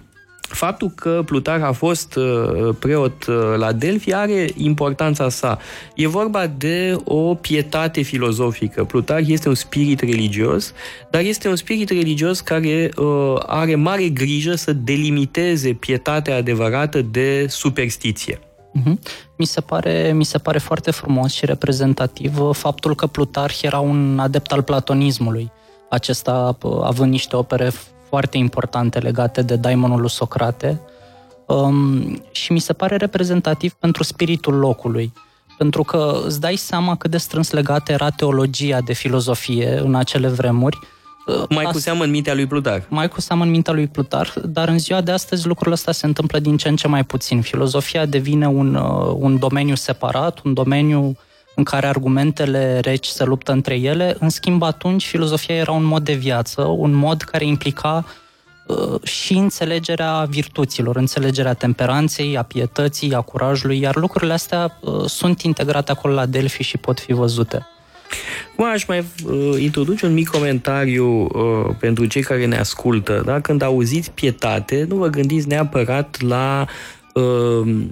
faptul că Plutar a fost uh, preot uh, la Delphi are importanța sa. E vorba de o pietate filozofică. Plutar este un spirit religios, dar este un spirit religios care uh, are mare grijă să delimiteze pietatea adevărată de superstiție.
Mhm. Mi se, pare, mi se pare foarte frumos și reprezentativ uh, faptul că Plutarh era un adept al platonismului, acesta uh, având niște opere foarte importante legate de daimonul lui Socrate. Um, și mi se pare reprezentativ pentru spiritul locului, pentru că îți dai seama cât de strâns legată era teologia de filozofie în acele vremuri,
mai cu seamă în mintea lui Plutar.
Mai cu seamă în mintea lui Plutar, dar în ziua de astăzi lucrul ăsta se întâmplă din ce în ce mai puțin. Filozofia devine un, uh, un domeniu separat, un domeniu în care argumentele reci se luptă între ele. În schimb, atunci, filozofia era un mod de viață, un mod care implica uh, și înțelegerea virtuților, înțelegerea temperanței, a pietății, a curajului, iar lucrurile astea uh, sunt integrate acolo la Delphi și pot fi văzute.
Cum aș mai uh, introduce un mic comentariu uh, pentru cei care ne ascultă. Da? Când auziți pietate, nu vă gândiți neapărat la uh,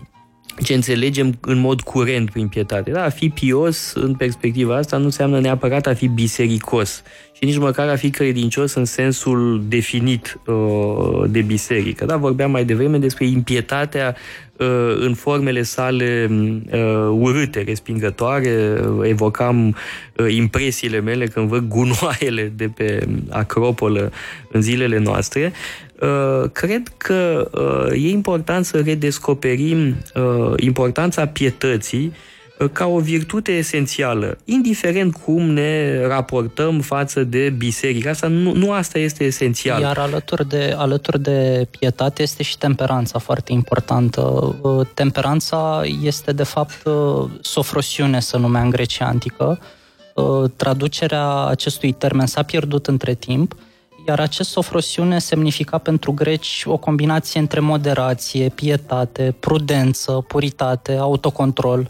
ce înțelegem în mod curent prin pietate. Da, a fi pios în perspectiva asta nu înseamnă neapărat a fi bisericos și nici măcar a fi credincios în sensul definit uh, de biserică. Da, vorbeam mai devreme despre impietatea uh, în formele sale uh, urâte, respingătoare. Evocam uh, impresiile mele când văd gunoaiele de pe Acropolă în zilele noastre. Uh, cred că uh, e important să redescoperim uh, importanța pietății ca o virtute esențială, indiferent cum ne raportăm față de biserică. Asta nu, nu asta este esențial.
Iar alături de, alături de pietate este și temperanța foarte importantă. Temperanța este, de fapt, sofrosiune, să numea în Grecia antică. Traducerea acestui termen s-a pierdut între timp, iar acest sofrosiune semnifica pentru greci o combinație între moderație, pietate, prudență, puritate, autocontrol.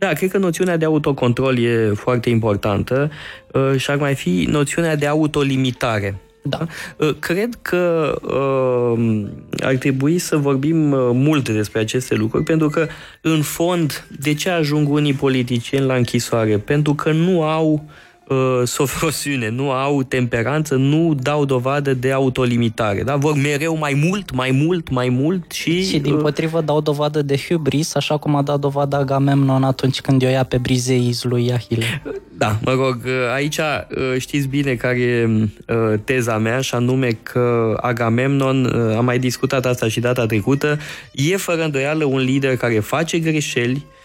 Da, cred că noțiunea de autocontrol e foarte importantă uh, și ar mai fi noțiunea de autolimitare.
Da.
Uh, cred că uh, ar trebui să vorbim uh, mult despre aceste lucruri, pentru că, în fond, de ce ajung unii politicieni la închisoare? Pentru că nu au uh, uh, sofrosiune, nu au temperanță, nu dau dovadă de autolimitare. Da? Vor mereu mai mult, mai mult, mai mult și...
Și din
uh,
potrivă dau dovadă de hubris, așa cum a dat dovadă Agamemnon atunci când o ia pe Brizeis lui Ahile.
Da, mă rog, uh, aici uh, știți bine care e uh, teza mea și anume că Agamemnon, am mai discutat asta și data trecută, e fără îndoială un lider care face greșeli, Uh,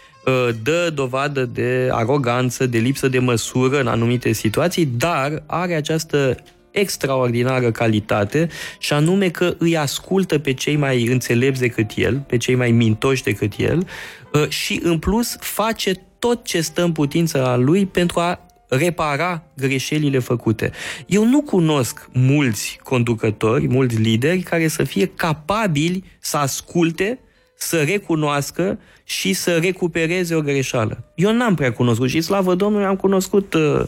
dă dovadă de aroganță, de lipsă de măsură în anumite situații, dar are această extraordinară calitate și anume că îi ascultă pe cei mai înțelepți decât el, pe cei mai mintoși decât el uh, și în plus face tot ce stă în putință a lui pentru a repara greșelile făcute. Eu nu cunosc mulți conducători, mulți lideri care să fie capabili să asculte, să recunoască și să recupereze o greșeală. Eu n-am prea cunoscut și, slavă Domnului, am cunoscut uh,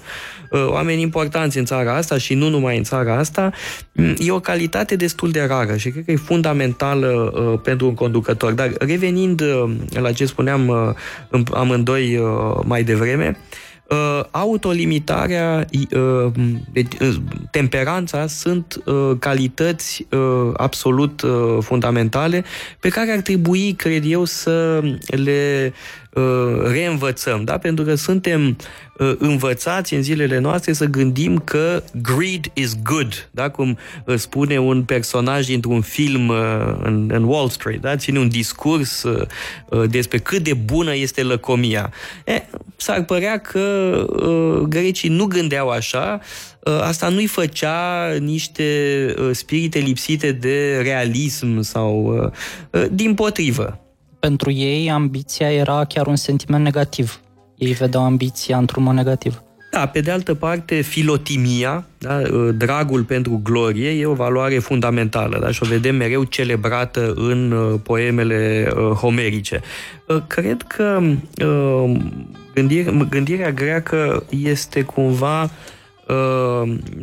uh, oameni importanți în țara asta și nu numai în țara asta. Mm, e o calitate destul de rară și cred că e fundamentală uh, pentru un conducător. Dar revenind uh, la ce spuneam uh, amândoi uh, mai devreme, uh, uh, autolimitarea, uh, deci, uh, temperanța sunt uh, calități uh, absolut uh, fundamentale pe care ar trebui, cred eu, să le Uh, reînvățăm, da? pentru că suntem uh, învățați în zilele noastre să gândim că greed is good, da? cum uh, spune un personaj dintr-un film în, în Wall Street, da? ține un discurs despre cât de bună este lăcomia. E, s-ar părea că grecii nu gândeau așa, asta nu-i făcea niște spirite lipsite de realism sau din potrivă
pentru ei ambiția era chiar un sentiment negativ. Ei vedeau ambiția într-un mod negativ.
Da, pe de altă parte, filotimia, da, dragul pentru glorie, e o valoare fundamentală da, și o vedem mereu celebrată în uh, poemele uh, homerice. Uh, cred că gândire, gândirea greacă este cumva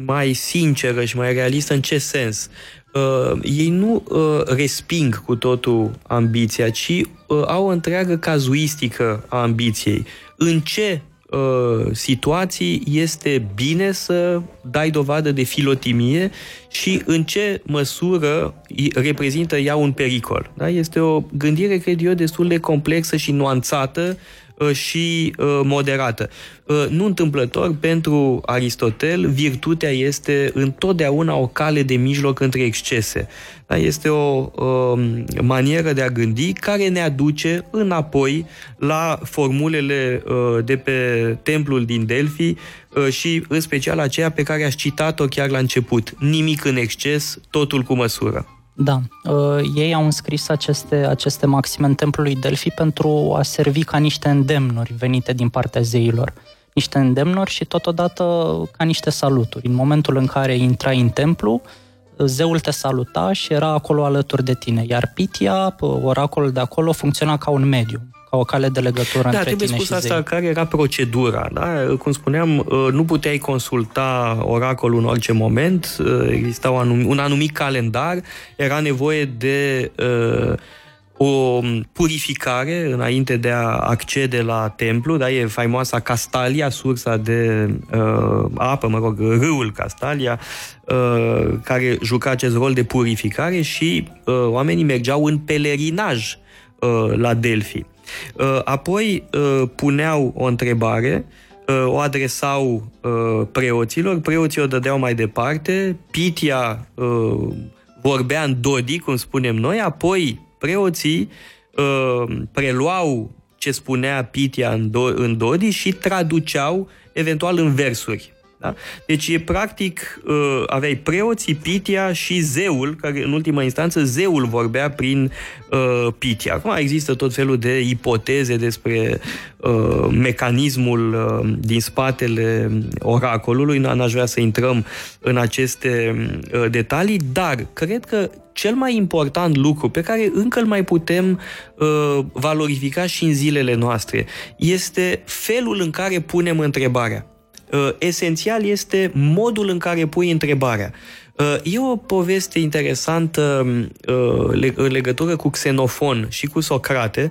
mai sinceră și mai realistă în ce sens? Uh, ei nu uh, resping cu totul ambiția, ci uh, au o întreagă cazuistică a ambiției. În ce uh, situații este bine să dai dovadă de filotimie și în ce măsură reprezintă ea un pericol. Da? Este o gândire, cred eu, destul de complexă și nuanțată Uh, și uh, moderată. Uh, nu întâmplător, pentru Aristotel, virtutea este întotdeauna o cale de mijloc între excese. Da? Este o um, manieră de a gândi care ne aduce înapoi la formulele de pe templul din Delphi și în special aceea pe care aș citat-o chiar la început. Nimic în exces, totul cu măsură.
Da, uh, ei au înscris aceste, aceste maxime în templul lui Delphi pentru a servi ca niște îndemnuri venite din partea zeilor. Niște îndemnuri și totodată ca niște saluturi. În momentul în care intrai în templu, zeul te saluta și era acolo alături de tine. Iar Pitia, oracolul de acolo, funcționa ca un mediu, ca o cale de legătură da, între
trebuie
tine
spus
și
asta,
zei.
care era procedura. Da? Cum spuneam, uh, nu puteai consulta oracolul în orice moment, uh, exista un anumit, un anumit calendar, era nevoie de uh, o purificare înainte de a accede la templu, da? e faimoasa Castalia, sursa de uh, apă, mă rog, râul Castalia, uh, care juca acest rol de purificare și uh, oamenii mergeau în pelerinaj uh, la Delphi. Uh, apoi uh, puneau o întrebare, uh, o adresau preoților, preoții o dădeau mai departe, Pitia vorbea în Dodi, cum spunem noi, apoi preoții preluau ce spunea Pitia în, Do- în Dodi și traduceau eventual în versuri. Da? Deci, e practic, uh, aveai preoții, Pitia și zeul, care în ultima instanță zeul vorbea prin uh, Pitia. Acum există tot felul de ipoteze despre uh, mecanismul uh, din spatele oracolului, n-aș vrea să intrăm în aceste uh, detalii, dar cred că cel mai important lucru pe care încă îl mai putem uh, valorifica și în zilele noastre este felul în care punem întrebarea. Uh, esențial este modul în care pui întrebarea. Uh, e o poveste interesantă uh, în legătură cu Xenofon și cu Socrate.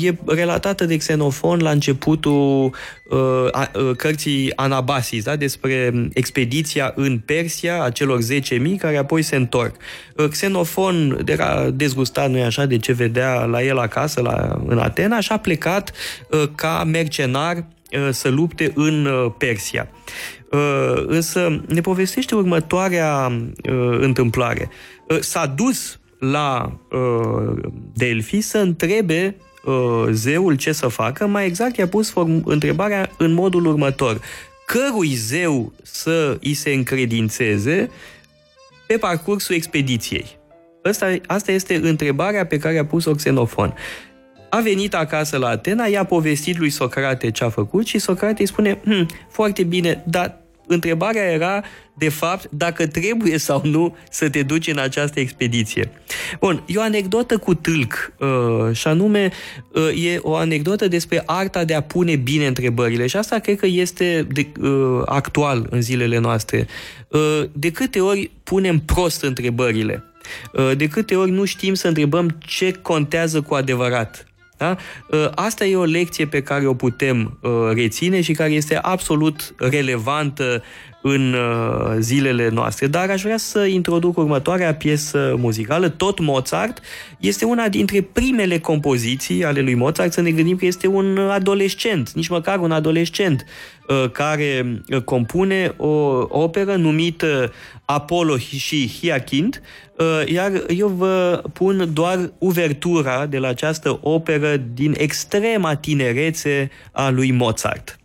E relatată de Xenofon la începutul cărții Anabasis, da? despre expediția în Persia a celor 10.000 care apoi se întorc. Xenofon era dezgustat, nu așa, de ce vedea la el acasă, la, în Atena, și a plecat ca mercenar Uh, să lupte în uh, Persia. Uh, însă ne povestește următoarea întâmplare. S-a dus la Delphi să întrebe zeul ce să facă, mai exact i-a pus form- întrebarea în modul următor. Cărui zeu să îi se încredințeze pe parcursul expediției? Asta, asta este întrebarea pe care a pus-o Xenofon a venit acasă la Atena, i-a povestit lui Socrate ce a făcut și Socrate îi spune, hm, foarte bine, dar întrebarea era, de fapt, dacă trebuie sau nu să te duci în această expediție. Bun, e o anecdotă cu tâlc, uh, și anume, uh, e o anecdotă despre arta de a pune bine întrebările și asta cred că este de, uh, actual în zilele noastre. Uh, de câte ori punem prost întrebările? Uh, de câte ori nu știm să întrebăm ce contează cu adevărat? Da? Ă, asta e o lecție pe care o putem ă, reține și care este absolut relevantă în ă, zilele noastre. Dar aș vrea să introduc următoarea piesă muzicală, tot Mozart. Este una dintre primele compoziții ale lui Mozart. Să ne gândim că este un adolescent, nici măcar un adolescent, care compune o operă numită Apollo și Hiacint, uh, iar eu vă pun doar uvertura de la această operă din extrema tinerețe a lui Mozart.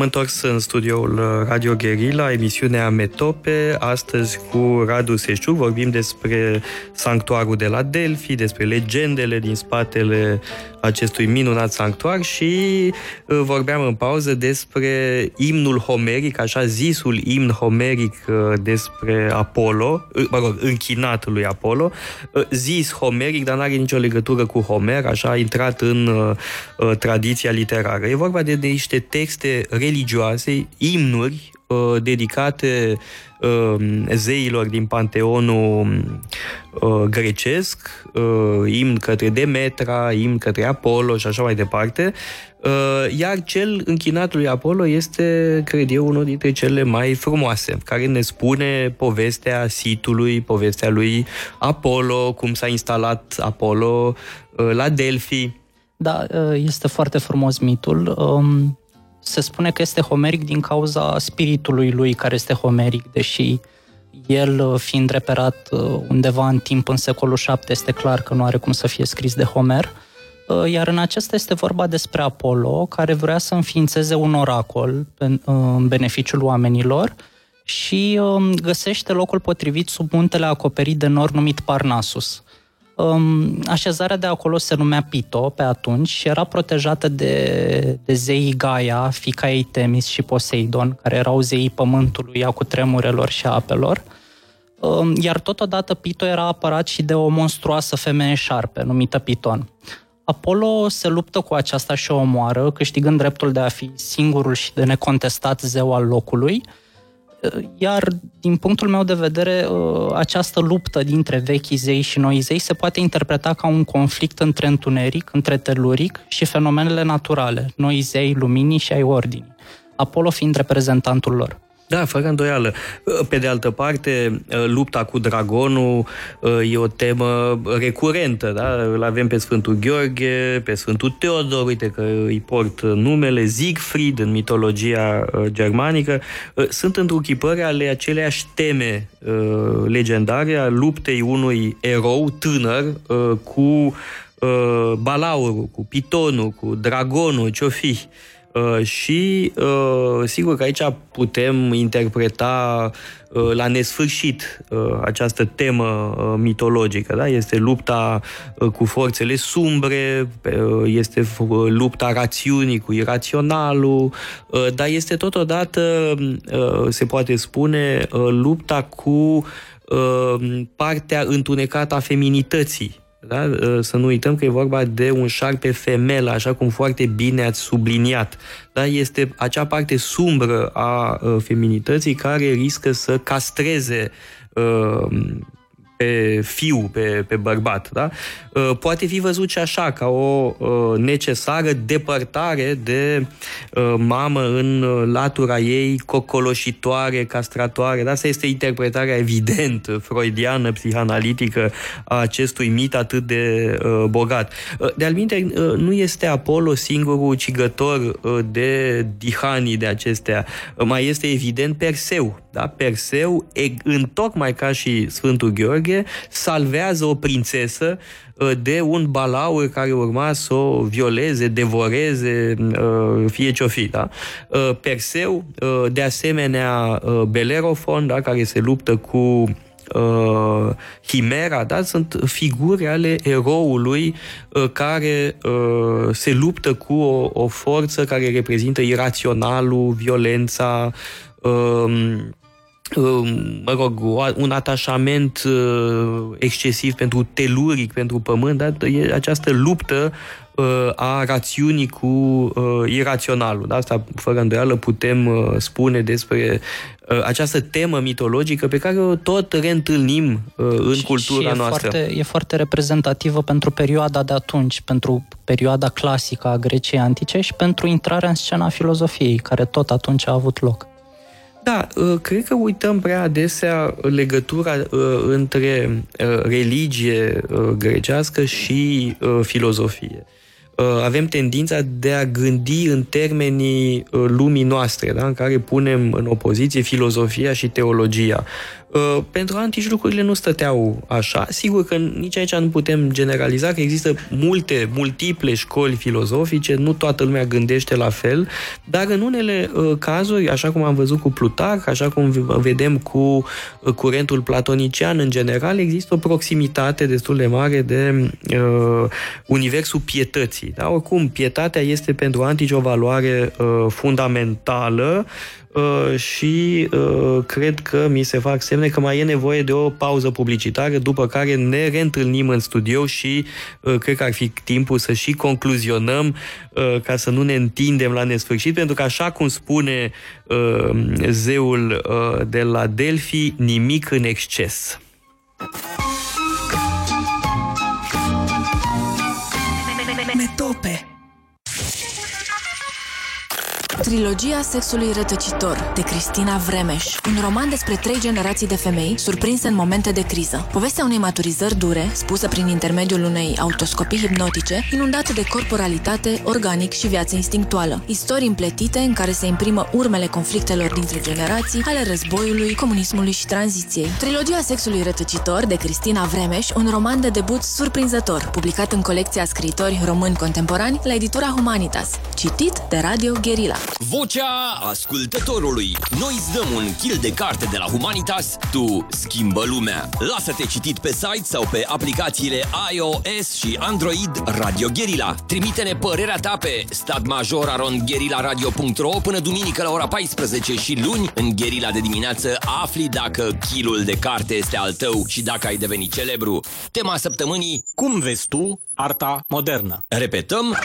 Am întors în studioul uh, Radio Guerilla, emisiunea Metope, astăzi cu Radu Seșciu. Vorbim despre sanctuarul de la Delphi, despre legendele din spatele acestui minunat sanctuar și uh, vorbeam în pauză despre imnul homeric, așa zisul imn homeric uh, despre Apollo, mă rog, închinat lui Apollo, zis homeric, dar nu are nicio legătură cu Homer, așa a intrat în tradiția literară. E vorba de niște texte religioase, imnuri uh, dedicate uh, zeilor din panteonul uh, grecesc, uh, imn către Demetra, imn către Apollo și așa mai departe. Uh, iar cel închinat lui Apollo este, cred eu, unul dintre cele mai frumoase, care ne spune povestea sitului, povestea lui Apollo, cum s-a instalat Apollo uh, la Delphi.
Da, uh, este foarte frumos mitul. Um, se spune că este homeric din cauza spiritului lui care este homeric, deși el uh, fiind reperat uh, undeva în timp în secolul 7 este clar că nu are cum să fie scris de Homer. Uh, iar în acesta este vorba despre Apollo, care vrea să înființeze un oracol în beneficiul oamenilor și um, găsește locul potrivit sub muntele acoperit de nor numit Parnasus. Um, așezarea de acolo se numea Pito pe atunci și era protejată de, de zeii Gaia, fica ei Temis și Poseidon, care erau zeii pământului, a cu tremurelor și apelor. Um, iar totodată Pito era apărat și de o monstruoasă femeie șarpe, numită Piton. Apollo se luptă cu aceasta și o omoară, câștigând dreptul de a fi singurul și de necontestat zeu al locului, iar, din punctul meu de vedere, uh, această luptă dintre vechi zei și noi zei se poate interpreta ca un conflict între întuneric, între teluric și fenomenele naturale, noi zei, luminii și ai ordinii, Apollo fiind reprezentantul lor.
Da, fără îndoială. Pe de altă parte, lupta cu dragonul e o temă recurentă, da? Îl avem pe Sfântul Gheorghe, pe Sfântul Teodor, uite că îi port numele, Siegfried în mitologia germanică. Sunt întruchipări ale aceleiași teme legendare a luptei unui erou tânăr cu balaurul, cu pitonul, cu dragonul, ce-o fi. Uh, și uh, sigur că aici putem interpreta uh, la nesfârșit această temă mitologică. Da? Este lupta cu forțele sumbre, este lupta rațiunii cu iraționalul, dar este totodată, se poate spune, lupta cu partea întunecată a feminității da? Ă, să nu uităm că e vorba de un șarpe femel, așa cum foarte bine ați subliniat. Da? Este acea parte sumbră a ă, feminității care riscă să castreze uh, pe fiu, pe, pe bărbat. Da? Uh, poate fi văzut și așa, ca o uh, necesară depărtare de uh, mamă în latura ei cocoloșitoare, castratoare. Da? Asta este interpretarea evident freudiană, psihanalitică a acestui mit atât de bogat. De-al nu este Apollo singurul ucigător de dihanii de acestea. Mai este evident Perseu. Da? Perseu, întocmai ca și Sfântul Gheorghe, salvează o prințesă uh, de un balaur care urma să o violeze, devoreze, uh, fie ce-o fi. Da? Uh, Perseu, de asemenea Belerofon, da? care se luptă cu uh, Himera, da? sunt figuri ale eroului uh, care uh, se luptă cu o, o forță care reprezintă iraționalul, violența, uh, mă rog, un atașament uh, excesiv pentru teluric, pentru pământ, dar e această luptă uh, a rațiunii cu uh, iraționalul. Da? Asta, fără îndoială, putem spune despre această temă mitologică pe care o tot reîntâlnim în și, cultura și e noastră.
Foarte, e foarte reprezentativă pentru perioada de atunci, pentru perioada clasică a Greciei Antice și pentru intrarea în scena filozofiei, care tot atunci a avut loc.
Da, uh, cred că uităm prea adesea legătura uh, între uh, religie grecească și filozofie. avem tendința de a gândi în termenii lumii noastre, da? în care punem în opoziție filozofia și teologia. Uh, pentru antici lucrurile nu stăteau așa. Sigur că nici aici nu putem generaliza că există multe, multiple școli filozofice, nu toată lumea gândește la fel, dar în unele uh, cazuri, așa cum am văzut cu Plutarh, așa cum vedem cu uh, curentul platonician în general, există o proximitate destul de mare de uh, universul pietății. Da? Oricum, pietatea este pentru antici o valoare uh, fundamentală Uh, și uh, cred că mi se fac semne că mai e nevoie de o pauză publicitară, după care ne reîntâlnim în studio și uh, cred că ar fi timpul să și concluzionăm ca să nu ne întindem la nesfârșit, pentru că așa cum spune zeul de la Delphi, nimic în exces.
Trilogia sexului rătăcitor de Cristina Vremeș Un roman despre trei generații de femei surprinse în momente de criză. Povestea unei maturizări dure, spusă prin intermediul unei autoscopii hipnotice, inundată de corporalitate, organic și viață instinctuală. Istorii împletite în care se imprimă urmele conflictelor dintre generații, ale războiului, comunismului și tranziției. Trilogia sexului rătăcitor de Cristina Vremeș, un roman de debut surprinzător, publicat în colecția scriitori români contemporani la editura Humanitas, citit de Radio Guerilla.
Vocea ascultătorului. Noi îți dăm un kill de carte de la Humanitas, tu schimbă lumea. Lasă-te citit pe site sau pe aplicațiile iOS și Android Radio Guerilla. Trimite-ne părerea ta pe stadmajorarondguerillaradio.ro până duminică la ora 14 și luni în Guerilla de dimineață afli dacă kilul de carte este al tău și dacă ai devenit celebru. Tema săptămânii
Cum vezi tu arta modernă?
Repetăm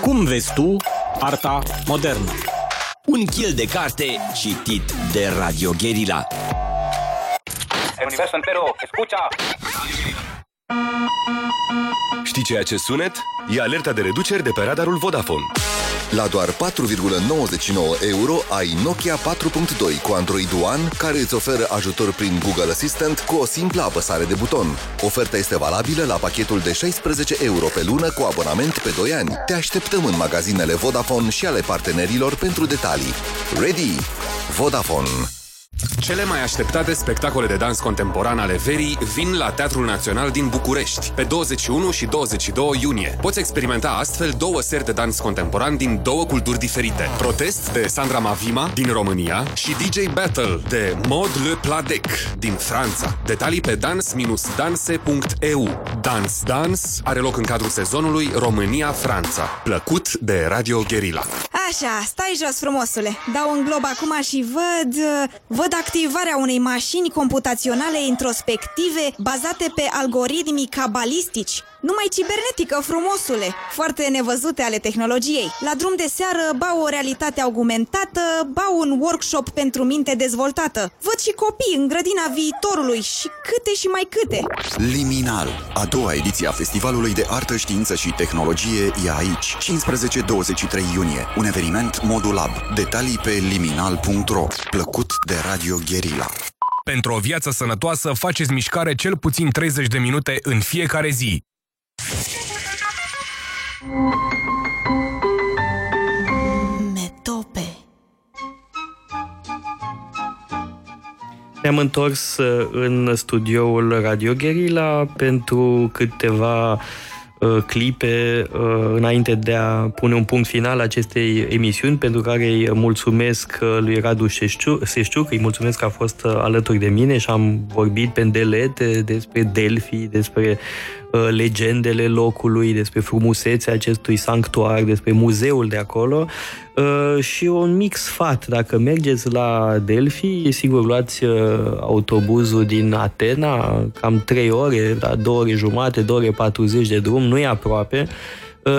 Cum vezi tu Arta modernă.
Un kill de carte citit de Radio Guerilla.
El universo entero, escucha!
Știi ceea ce sunet? E alerta de reduceri de pe radarul Vodafone. La doar 4,99 euro ai Nokia 4.2 cu Android One care îți oferă ajutor prin Google Assistant cu o simplă apăsare de buton. Oferta este valabilă la pachetul de 16 euro pe lună cu abonament pe 2 ani. Te așteptăm în magazinele Vodafone și ale partenerilor pentru detalii. Ready? Vodafone.
Cele mai așteptate spectacole de dans contemporan ale verii vin la Teatrul Național din București pe 21 și 22 iunie. Poți experimenta astfel două seri de dans contemporan din două culturi diferite. Protest de Sandra Mavima din România și DJ Battle de Mod Le Pladec din Franța. Detalii pe dans-danse.eu Dans Dans are loc în cadrul sezonului România-Franța. Plăcut de Radio Guerilla.
Așa, stai jos, frumosule. Dau un glob acum și văd... Văd activarea unei mașini computaționale introspective bazate pe algoritmii cabalistici. Numai cibernetică, frumosule! Foarte nevăzute ale tehnologiei. La drum de seară, ba o realitate augmentată, ba un workshop pentru minte dezvoltată. Văd și copii în grădina viitorului și câte și mai câte.
Liminal, a doua ediție a Festivalului de Artă, Știință și Tehnologie e aici. 15-23 iunie. Un eveniment Modulab. Detalii pe liminal.ro. Plăcut de Radio Guerilla.
Pentru o viață sănătoasă, faceți mișcare cel puțin 30 de minute în fiecare zi.
Metope
Ne-am întors uh, în studioul Radio Guerilla pentru câteva uh, clipe uh, înainte de a pune un punct final acestei emisiuni, pentru care îi mulțumesc lui Radu Seșciuc, îi mulțumesc că a fost alături de mine și am vorbit pe îndelete despre Delphi, despre Uh, legendele locului, despre frumusețea acestui sanctuar, despre muzeul de acolo uh, și un mic sfat. Dacă mergeți la Delphi, sigur luați uh, autobuzul din Atena, cam 3 ore, da, 2 ore jumate, 2 ore 40 de drum, nu e aproape,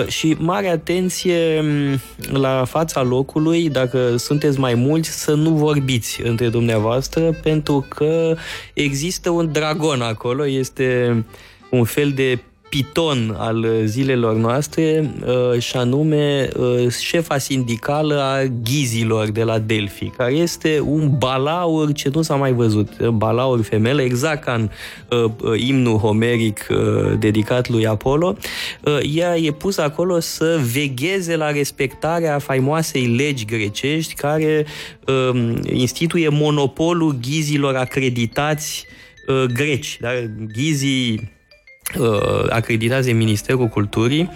și mare atenție mm, la fața locului, dacă sunteți mai mulți, să nu vorbiți între dumneavoastră, pentru că există un dragon acolo, este un fel de piton al zilelor noastre uh, și anume uh, șefa sindicală a ghizilor de la Delphi, care este un balaur ce nu s-a mai văzut, balaur femele, exact ca în uh, imnul homeric dedicat lui Apollo. Ea e pusă acolo să vegheze la respectarea faimoasei legi grecești care um, instituie monopolul ghizilor acreditați greci. Da? Ghizii uh, acreditați de Ministerul Culturii,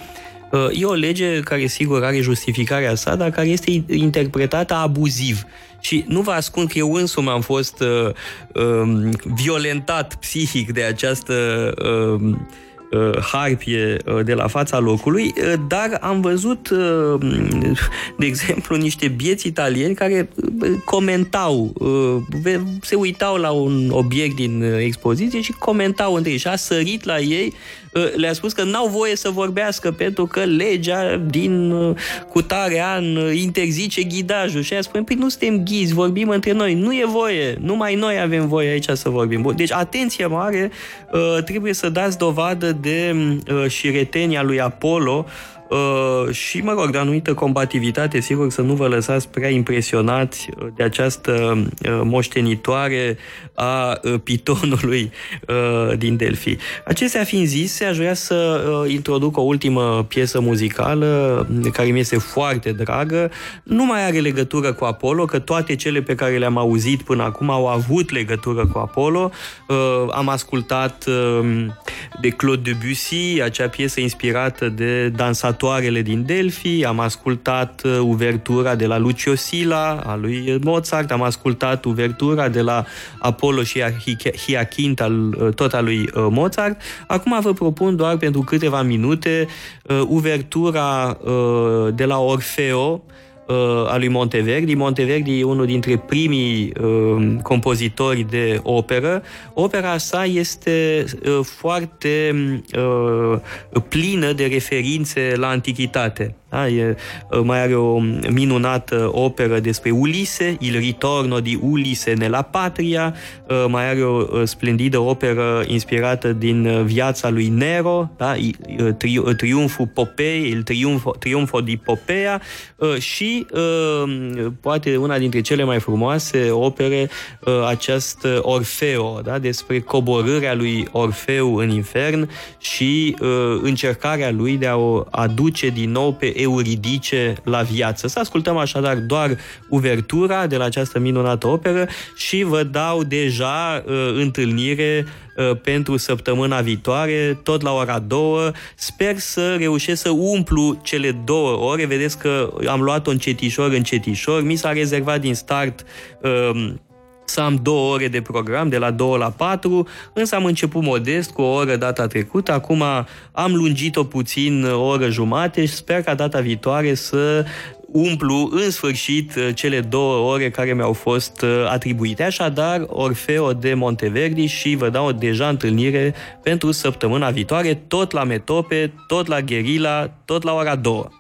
uh, e o lege care, sigur, are justificarea sa, dar care este interpretată abuziv. Și nu vă ascund că eu însumi am fost uh, uh, violentat psihic de această uh, uh, harpie uh, de la fața locului, uh, dar am văzut, de exemplu, niște bieți italieni care comentau, se uitau la un obiect din expoziție și comentau între ei și a sărit la ei le-a spus că n-au voie să vorbească pentru că legea din cutare an interzice ghidajul. Și a spune, păi nu suntem ghizi, vorbim între noi, nu e voie, numai noi avem voie aici să vorbim. Deci atenție mare, trebuie să dați dovadă de șiretenia lui Apollo Uh, și, mă rog, de anumită combativitate, sigur, să nu vă lăsați prea impresionați uh, de această uh, moștenitoare a uh, pitonului uh, din Delphi. Acestea fiind zise, aș vrea să uh, introduc o ultimă piesă muzicală mm, care mi este foarte dragă. Nu mai are legătură cu Apollo, că toate cele pe care le-am auzit până acum au avut legătură cu Apollo. Uh, am ascultat uh, de Claude Debussy, acea piesă inspirată de dansator Sărbătoarele din Delphi, am ascultat uh, uvertura de la Lucio Sila, a lui Mozart, am ascultat uvertura de la Apollo și Hiacint, al, uh, tot al lui uh, Mozart. Acum vă propun doar pentru câteva minute uvertura de la Orfeo, a lui Monteverdi. Monteverdi e unul dintre primii uh, compozitori de operă. Opera sa este uh, foarte uh, plină de referințe la antichitate. Da? E, mai are o minunată operă despre Ulise, Il ritorno di Ulisse nella patria, mai are o splendidă operă inspirată din viața lui Nero, da? Tri, Triumful Popei, Il triumfo, triumfo di Popea și poate una dintre cele mai frumoase opere, acest Orfeo, da? despre coborârea lui Orfeu în infern și încercarea lui de a o aduce din nou pe Euridice la viață. Să ascultăm așadar doar uvertura de la această minunată operă și vă dau deja uh, întâlnire uh, pentru săptămâna viitoare, tot la ora 2. Sper să reușesc să umplu cele două ore. Vedeți că am luat-o încetișor, încetișor. Mi s-a rezervat din start uh, să am două ore de program, de la 2 la 4, însă am început modest cu o oră data trecută, acum am lungit-o puțin o oră jumate și sper ca data viitoare să umplu în sfârșit cele două ore care mi-au fost uh, atribuite. Așadar, Orfeo de Monteverdi și vă dau deja întâlnire pentru săptămâna viitoare, tot la Metope, tot la Gherila, tot la ora 2.